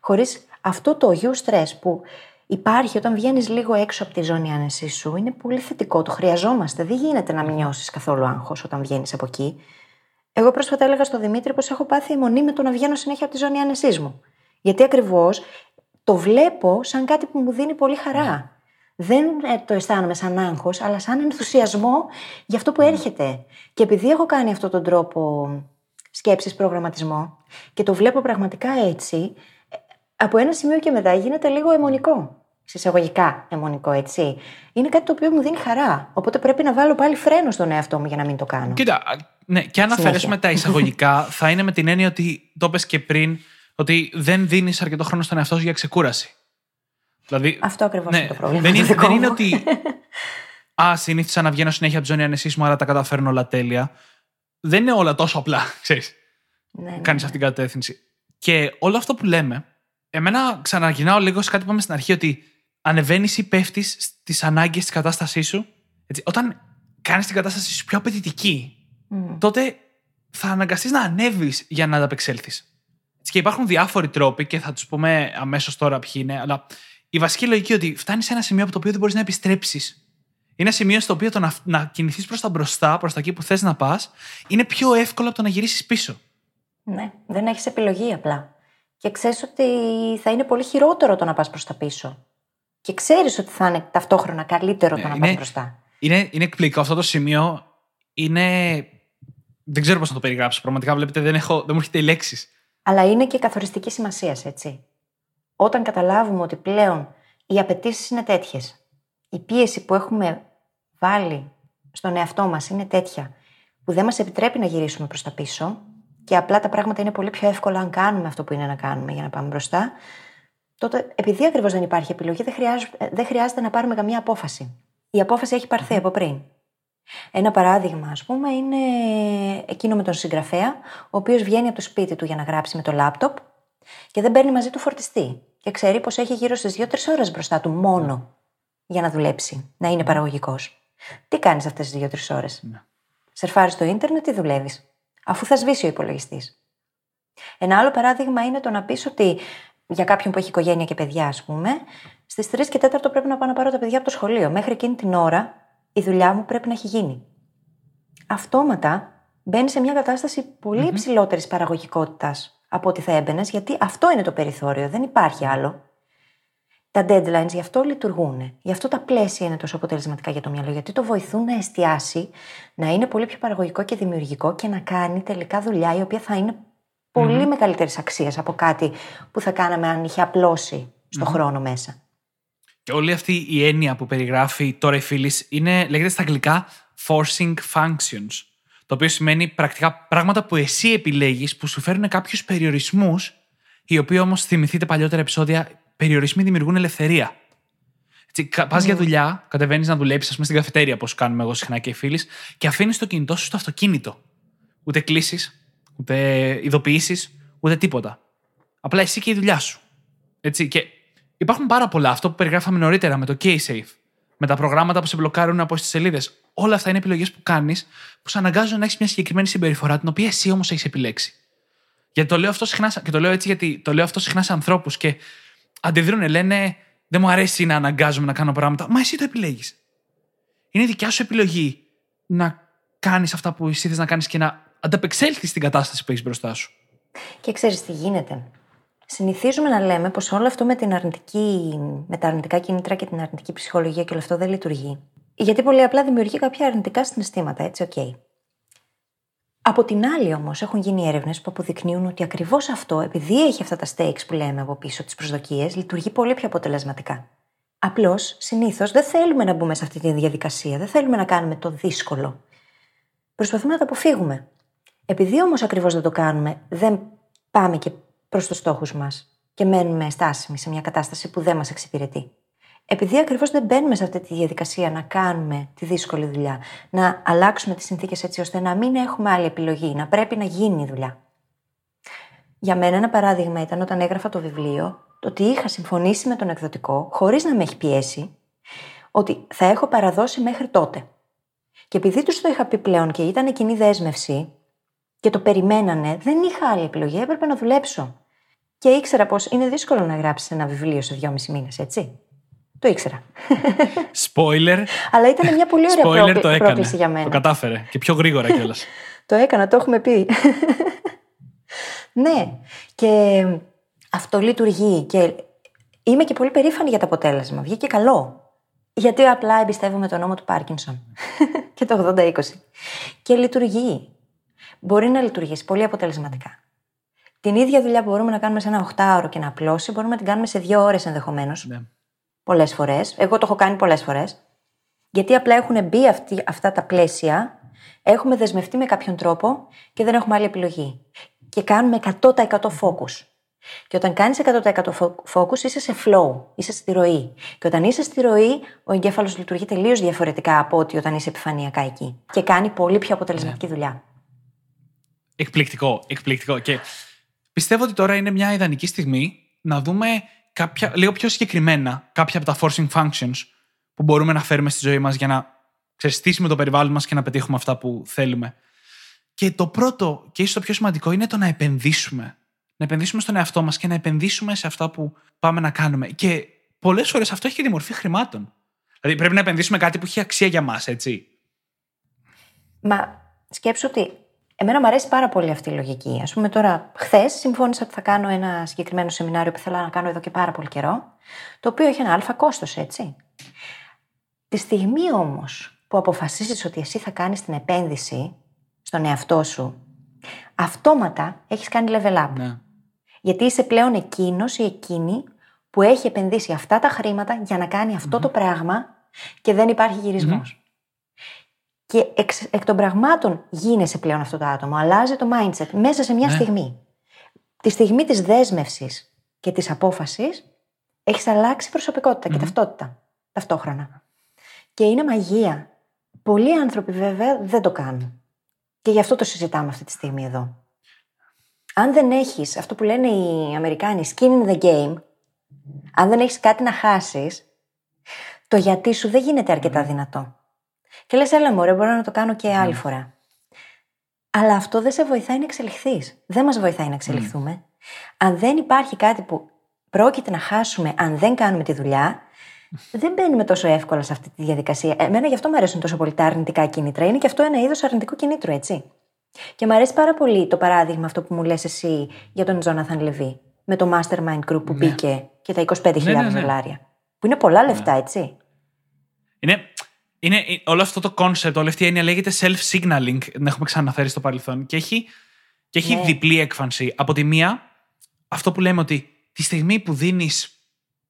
Χωρίς αυτό το you stress που υπάρχει όταν βγαίνεις λίγο έξω από τη ζώνη άνεσής σου, είναι πολύ θετικό. Το χρειαζόμαστε. Δεν γίνεται να μην νιώσει καθόλου άγχος όταν βγαίνεις από εκεί. Εγώ πρόσφατα έλεγα στον Δημήτρη πως έχω πάθει αιμονή με το να βγαίνω συνέχεια από τη ζώνη άνεσής μου. Γιατί ακριβώς το βλέπω σαν κάτι που μου δίνει πολύ χαρά. Δεν ε, το αισθάνομαι σαν άγχος, αλλά σαν ενθουσιασμό για αυτό που έρχεται. Και επειδή έχω κάνει αυτόν τον τρόπο σκέψης, προγραμματισμό και το βλέπω πραγματικά έτσι, ε, από ένα σημείο και μετά γίνεται λίγο αιμονικό. Συσσαγωγικά αιμονικό, έτσι. Είναι κάτι το οποίο μου δίνει χαρά. Οπότε πρέπει να βάλω πάλι φρένο στον εαυτό μου για να μην το κάνω. Κοίτα, ναι, και αν Συνέχεια. αφαιρέσουμε τα εισαγωγικά, θα είναι με την έννοια ότι το πες και πριν, ότι δεν δίνεις αρκετό χρόνο στον εαυτό σου για ξεκούραση. Δηλαδή, Αυτό ακριβώς είναι το πρόβλημα. Δεν το είναι, δικό δεν είναι μου. ότι. Α, συνήθισα να βγαίνω συνέχεια από τη ζώνη ανεσή μου, άρα τα καταφέρνω όλα τέλεια. Δεν είναι όλα τόσο απλά, ξέρεις. Ναι, ναι. Κάνεις αυτήν την κατεύθυνση. Και όλο αυτό που λέμε, εμένα ξαναγυρνάω λίγο σε κάτι που είπαμε στην αρχή, ότι ανεβαίνεις ή πέφτεις στις ανάγκες της κατάστασής σου. Έτσι, όταν κάνεις την κατάστασή σου πιο απαιτητική, Μμ. τότε θα αναγκαστείς να ανέβεις για να ανταπεξέλθεις. Και υπάρχουν διάφοροι τρόποι και θα τους πούμε αμέσως τώρα ποιοι είναι, αλλά η βασική λογική είναι ότι φτάνεις σε ένα σημείο από το οποίο δεν μπορείς να επιστρέψεις. Είναι ένα σημείο στο οποίο το να, να κινηθείς προς τα μπροστά, προς τα εκεί που θες να πας, είναι πιο εύκολο από το να γυρίσεις πίσω. Ναι, δεν έχεις επιλογή απλά. Και ξέρεις ότι θα είναι πολύ χειρότερο το να πας προς τα πίσω. Και ξέρεις ότι θα είναι ταυτόχρονα καλύτερο το Ναι, να είναι- πα μπροστά. Είναι, είναι εκπληκτικό αυτό το σημείο. Είναι. Δεν ξέρω πώς να το περιγράψω. Πραγματικά βλέπετε, δεν, έχω, δεν μου έρχεται οι λέξει. Αλλά είναι και καθοριστική σημασίας, έτσι. Όταν καταλάβουμε ότι πλέον οι απαιτήσεις είναι τέτοιες, η πίεση που έχουμε βάλει στον εαυτό μας είναι τέτοια, που δεν μας επιτρέπει να γυρίσουμε προς τα πίσω και απλά τα πράγματα είναι πολύ πιο εύκολα αν κάνουμε αυτό που είναι να κάνουμε για να πάμε μπροστά, τότε επειδή ακριβώς δεν υπάρχει επιλογή, δεν χρειάζεται, δεν χρειάζεται να πάρουμε καμία απόφαση. Η απόφαση έχει πάρθει από πριν. Ένα παράδειγμα, ας πούμε, είναι εκείνο με τον συγγραφέα, ο οποίος βγαίνει από το σπίτι του για να γράψει με το λάπτοπ και δεν παίρνει μαζί του φορτιστή. Και ξέρει πως έχει γύρω στις 2-3 ώρες μπροστά του μόνο για να δουλέψει, να είναι παραγωγικός. Τι κάνεις αυτές τις 2-3 ώρες; Σερφάρεις στο ίντερνετ ή δουλεύεις, αφού θα σβήσει ο υπολογιστής. Ένα άλλο παράδειγμα είναι το να πεις ότι για κάποιον που έχει οικογένεια και παιδιά, ας πούμε, στις 3 και 4 πρέπει να πάω να πάρω τα παιδιά από το σχολείο. Μέχρι εκείνη την ώρα η δουλειά μου πρέπει να έχει γίνει. Αυτόματα μπαίνει σε μια κατάσταση πολύ υψηλότερης παραγωγικότητας από ό,τι θα έμπαινες, γιατί αυτό είναι το περιθώριο, δεν υπάρχει άλλο. Τα deadlines γι' αυτό λειτουργούν. Γι' αυτό τα πλαίσια είναι τόσο αποτελεσματικά για το μυαλό, γιατί το βοηθούν να εστιάσει, να είναι πολύ πιο παραγωγικό και δημιουργικό και να κάνει τελικά δουλειά η οποία θα είναι πολύ μεγαλύτερης αξίας από κάτι που θα κάναμε αν είχε απλώσει στο χρόνο μέσα. Και όλη αυτή η έννοια που περιγράφει τώρα η φίλη είναι, λέγεται στα αγγλικά forcing functions. Το οποίο σημαίνει πρακτικά πράγματα που εσύ επιλέγεις που σου φέρουν κάποιους περιορισμούς, οι οποίοι όμως θυμηθείτε παλιότερα επεισόδια, περιορισμοί δημιουργούν ελευθερία. Πας για δουλειά, κατεβαίνεις να δουλέψεις, ας πούμε, στην καφετέρια, όπως κάνουμε εγώ συχνά και οι φίλοι, και αφήνεις το κινητό σου στο αυτοκίνητο. Ούτε κλήσει, ούτε ειδοποιήσεις, ούτε τίποτα. Απλά εσύ και η δουλειά σου. Έτσι, και υπάρχουν πάρα πολλά. Αυτό που περιγράφαμε νωρίτερα με το K-Safe, με τα προγράμματα που σε μπλοκάρουν από τι σελίδες. Όλα αυτά είναι επιλογές που κάνεις που σε αναγκάζουν να έχεις μια συγκεκριμένη συμπεριφορά, την οποία εσύ όμως έχεις επιλέξει. Γιατί το λέω αυτό συχνά, και το λέω έτσι γιατί το λέω αυτό συχνά σε ανθρώπους και αντιδρούν, λένε Δεν μου αρέσει να αναγκάζομαι να κάνω πράγματα. Μα εσύ το επιλέγεις. Είναι δικιά σου επιλογή να κάνεις αυτά που εσύ θες να κάνεις και να ανταπεξέλθεις στην κατάσταση που έχεις μπροστά σου. Και ξέρεις τι γίνεται. Συνηθίζουμε να λέμε πως όλο αυτό με, την αρνητική, με τα αρνητικά κίνητρα και την αρνητική ψυχολογία και όλο αυτό δεν λειτουργεί. Γιατί πολύ απλά δημιουργεί κάποια αρνητικά συναισθήματα, έτσι, οκ. Okay. Από την άλλη, όμως, έχουν γίνει έρευνες που αποδεικνύουν ότι ακριβώς αυτό, επειδή έχει αυτά τα stakes που λέμε από πίσω, τις προσδοκίες, λειτουργεί πολύ πιο αποτελεσματικά. Απλώς, συνήθως, δεν θέλουμε να μπούμε σε αυτή τη διαδικασία, δεν θέλουμε να κάνουμε το δύσκολο. Προσπαθούμε να το αποφύγουμε. Επειδή όμως ακριβώς δεν το κάνουμε, δεν πάμε και προς του στόχου μας και μένουμε στάσιμοι σε μια κατάσταση που δεν μας εξυπηρετεί. Επειδή ακριβώς δεν μπαίνουμε σε αυτή τη διαδικασία να κάνουμε τη δύσκολη δουλειά, να αλλάξουμε τις συνθήκες έτσι ώστε να μην έχουμε άλλη επιλογή, να πρέπει να γίνει η δουλειά. Για μένα, ένα παράδειγμα ήταν όταν έγραφα το βιβλίο, το ότι είχα συμφωνήσει με τον εκδοτικό, χωρίς να με έχει πιέσει, ότι θα έχω παραδώσει μέχρι τότε. Και επειδή τους το είχα πει πλέον και ήταν κοινή δέσμευση και το περιμένανε, δεν είχα άλλη επιλογή, έπρεπε να δουλέψω. Και ήξερα πως είναι δύσκολο να γράψεις ένα βιβλίο σε δυόμιση μήνες, έτσι. Το ήξερα. Spoiler. Αλλά ήταν μια πολύ ωραία Spoiler το έκανε. πρόκληση για μένα. Το κατάφερε. Και πιο γρήγορα κιόλας. το έκανα, το έχουμε πει. ναι. Και αυτό λειτουργεί. Και είμαι και πολύ περήφανη για το αποτέλεσμα. Βγήκε καλό. Γιατί απλά εμπιστεύομαι τον νόμο του Πάρκινσον και το 80-20. Και λειτουργεί. Μπορεί να λειτουργήσει πολύ αποτελεσματικά. Την ίδια δουλειά που μπορούμε να κάνουμε σε ένα 8ωρο και να απλώσει, μπορούμε να την κάνουμε σε δύο ώρες ενδεχομένως. Ναι πολλές φορές. Εγώ το έχω κάνει πολλές φορές. Γιατί απλά έχουν μπει αυτοί, αυτά τα πλαίσια, έχουμε δεσμευτεί με κάποιον τρόπο και δεν έχουμε άλλη επιλογή. Και κάνουμε 100% focus. Και όταν κάνεις 100% focus, είσαι σε flow, είσαι στη ροή. Και όταν είσαι στη ροή, ο εγκέφαλος λειτουργεί τελείως διαφορετικά από ότι όταν είσαι επιφανειακά εκεί. Και κάνει πολύ πιο αποτελεσματική ναι. δουλειά. Εκπληκτικό, εκπληκτικό. Και πιστεύω ότι τώρα είναι μια ιδανική στιγμή να δούμε κάποια, λίγο πιο συγκεκριμένα κάποια από τα forcing functions που μπορούμε να φέρουμε στη ζωή μας για να ξεστήσουμε το περιβάλλον μας και να πετύχουμε αυτά που θέλουμε. Και το πρώτο και ίσως το πιο σημαντικό είναι το να επενδύσουμε. Να επενδύσουμε στον εαυτό μας και να επενδύσουμε σε αυτά που πάμε να κάνουμε. Και πολλές φορές αυτό έχει και τη μορφή χρημάτων. Δηλαδή πρέπει να επενδύσουμε κάτι που έχει αξία για μας, έτσι. Μα σκέψω ότι Εμένα μου αρέσει πάρα πολύ αυτή η λογική. Α πούμε, τώρα, χθες συμφώνησα ότι θα κάνω ένα συγκεκριμένο σεμινάριο που θέλω να κάνω εδώ και πάρα πολύ καιρό, το οποίο έχει ένα αλφα κόστος, έτσι. Τη στιγμή όμως που αποφασίσει ότι εσύ θα κάνεις την επένδυση στον εαυτό σου, αυτόματα έχεις κάνει level up. Ναι. Γιατί είσαι πλέον εκείνος ή εκείνη που έχει επενδύσει αυτά τα χρήματα για να κάνει το πράγμα και δεν υπάρχει και εξ, εκ των πραγμάτων γίνεσαι πλέον αυτό το άτομο. Αλλάζει το mindset μέσα σε μια ναι. στιγμή. Τη στιγμή της δέσμευσης και της απόφασης έχεις αλλάξει προσωπικότητα και ταυτότητα ταυτόχρονα. Και είναι μαγεία. Πολλοί άνθρωποι βέβαια δεν το κάνουν. Και γι' αυτό το συζητάμε αυτή τη στιγμή εδώ. Αν δεν έχεις αυτό που λένε οι Αμερικάνοι skin in the game, αν δεν έχεις κάτι να χάσεις, το γιατί σου δεν γίνεται αρκετά δυνατό. Και λες, έλα μωρέ, μπορώ να το κάνω και άλλη ναι. φορά. Αλλά αυτό δεν σε βοηθάει να εξελιχθείς. Δεν μας βοηθάει να εξελιχθούμε. Αν δεν υπάρχει κάτι που πρόκειται να χάσουμε αν δεν κάνουμε τη δουλειά, δεν μπαίνουμε τόσο εύκολα σε αυτή τη διαδικασία. Εμένα γι' αυτό μου αρέσουν τόσο πολύ τα αρνητικά κίνητρα. Είναι και αυτό ένα είδος αρνητικού κινήτρου, έτσι. Και μου αρέσει πάρα πολύ το παράδειγμα αυτό που μου λες εσύ για τον Τζόναθαν Λεβί. Με το Mastermind Group που ναι. μπήκε και τα 25.000 ναι, ναι, ναι, δολάρια. Που είναι πολλά λεφτά, έτσι. Είναι, είναι, όλο αυτό το concept, όλη αυτή η έννοια λέγεται self-signaling, την έχουμε ξαναφέρει στο παρελθόν. Και έχει, και έχει ναι. διπλή έκφανση. Από τη μία, αυτό που λέμε ότι τη στιγμή που δίνεις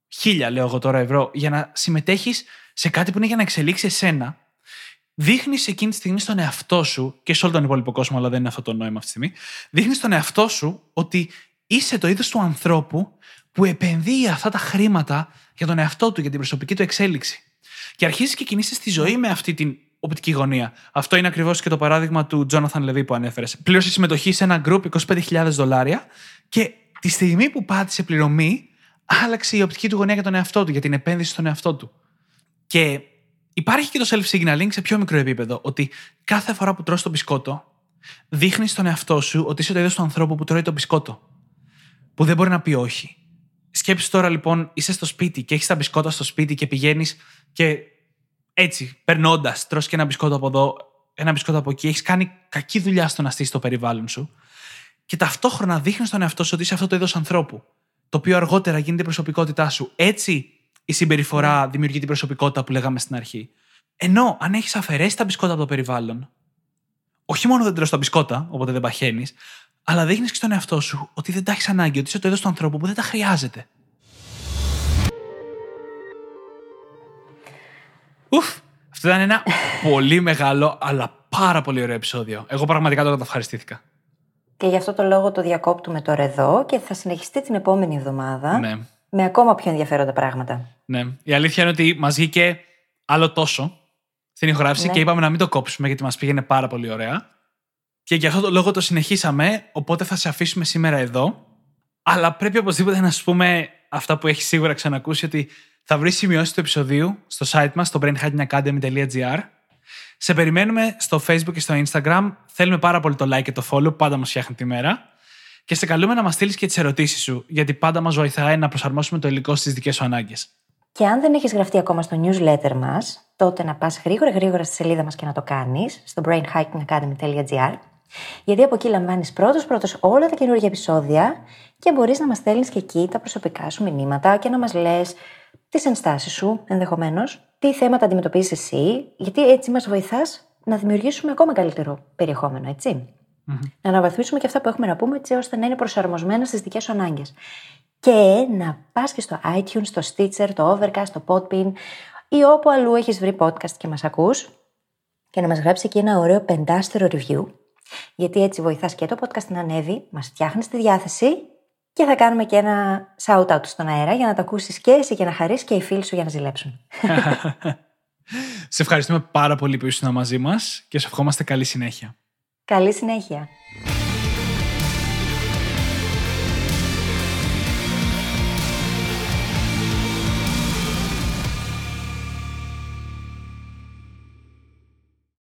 χίλια, λέω εγώ τώρα, ευρώ, για να συμμετέχεις σε κάτι που είναι για να εξελίξει εσένα, δείχνεις εκείνη τη στιγμή στον εαυτό σου και σε όλο τον υπόλοιπο κόσμο, αλλά δεν είναι αυτό το νόημα αυτή τη στιγμή. Δείχνεις στον εαυτό σου ότι είσαι το είδος του ανθρώπου που επενδύει αυτά τα χρήματα για τον εαυτό του, για την προσωπική του εξέλιξη. Και αρχίζεις και κινείσαι στη ζωή με αυτή την οπτική γωνία. Αυτό είναι ακριβώς και το παράδειγμα του Τζόναθαν Λεβί που ανέφερες. Πλήρωσε συμμετοχή σε ένα group 25.000 δολάρια και τη στιγμή που πάτησε πληρωμή, άλλαξε η οπτική του γωνία για τον εαυτό του, για την επένδυση στον εαυτό του. Και υπάρχει και το self-signaling σε πιο μικρό επίπεδο, ότι κάθε φορά που τρως το μπισκότο, δείχνεις στον εαυτό σου ότι είσαι το είδος του ανθρώπου που τρώει το μπισκότο. Που δεν μπορεί να πει όχι. Σκέψεις τώρα λοιπόν, είσαι στο σπίτι και έχεις τα μπισκότα στο σπίτι και πηγαίνεις και έτσι, περνώντας, τρώ και ένα μπισκότο από εδώ, ένα μπισκότο από εκεί, έχεις κάνει κακή δουλειά στο να στήσεις το περιβάλλον σου. Και ταυτόχρονα δείχνεις στον εαυτό σου ότι είσαι αυτό το είδος ανθρώπου. Το οποίο αργότερα γίνεται η προσωπικότητά σου. Έτσι η συμπεριφορά δημιουργεί την προσωπικότητα που λέγαμε στην αρχή. Ενώ αν έχεις αφαιρέσει τα μπισκότα από το περιβάλλον, όχι μόνο δεν τρως τα μπισκότα, οπότε δεν παχαίνεις, αλλά δείχνεις και στον εαυτό σου ότι δεν τα έχεις ανάγκη, ότι είσαι το είδος του ανθρώπου που δεν τα χρειάζεται. Ουφ! Αυτό ήταν ένα πολύ μεγάλο, αλλά πάρα πολύ ωραίο επεισόδιο. Εγώ πραγματικά το ευχαριστήθηκα. Και γι' αυτό το λόγο το διακόπτουμε τώρα εδώ και θα συνεχιστεί την επόμενη εβδομάδα Ναι. με ακόμα πιο ενδιαφέροντα πράγματα. Ναι. Η αλήθεια είναι ότι μας βγήκε άλλο τόσο στην ηχογράφηση Ναι. και είπαμε να μην το κόψουμε γιατί μας πήγαινε πάρα πολύ ωραία. Και γι' αυτό το λόγο το συνεχίσαμε, οπότε θα σε αφήσουμε σήμερα εδώ. Αλλά πρέπει οπωσδήποτε να σου πούμε αυτά που έχεις σίγουρα ξανακούσει ότι θα βρεις σημειώσεις του επεισοδίου στο site μας, στο brainhackingacademy.gr. Σε περιμένουμε στο Facebook και στο Instagram. Θέλουμε πάρα πολύ το like και το follow που πάντα μας φτιάχνει τη μέρα. Και σε καλούμε να μας στείλεις και τις ερωτήσεις σου, γιατί πάντα μας βοηθάει να προσαρμόσουμε το υλικό στις δικές σου ανάγκες. Και αν δεν έχεις γραφτεί ακόμα στο newsletter μας, τότε να πας γρήγορα γρήγορα στη σελίδα μας και να το κάνεις στο brainhackingacademy.gr. Γιατί από εκεί λαμβάνεις πρώτος πρώτος όλα τα καινούργια επεισόδια και μπορείς να μας στέλνεις και εκεί τα προσωπικά σου μηνύματα και να μας λες τις ενστάσεις σου ενδεχομένως, τι θέματα αντιμετωπίζεις εσύ, γιατί έτσι μας βοηθάς να δημιουργήσουμε ακόμα καλύτερο περιεχόμενο, έτσι. Να αναβαθμίσουμε και αυτά που έχουμε να πούμε, έτσι ώστε να είναι προσαρμοσμένα στις δικές σου ανάγκες. Και να πας και στο iTunes, στο Stitcher, το Overcast, το Podbean ή όπου αλλού έχεις βρει podcast και μας ακούς και να μας γράψει εκεί ένα ωραίο πεντάστερο review. Γιατί έτσι βοηθάς και το podcast να ανέβει, μας φτιάχνεις τη διάθεση και θα κάνουμε και ένα shout-out στον αέρα για να το ακούσεις και εσύ και να χαρείς και οι φίλοι σου για να ζηλέψουν. Σε ευχαριστούμε πάρα πολύ που ήσουν μαζί μας και σου ευχόμαστε καλή συνέχεια. Καλή συνέχεια.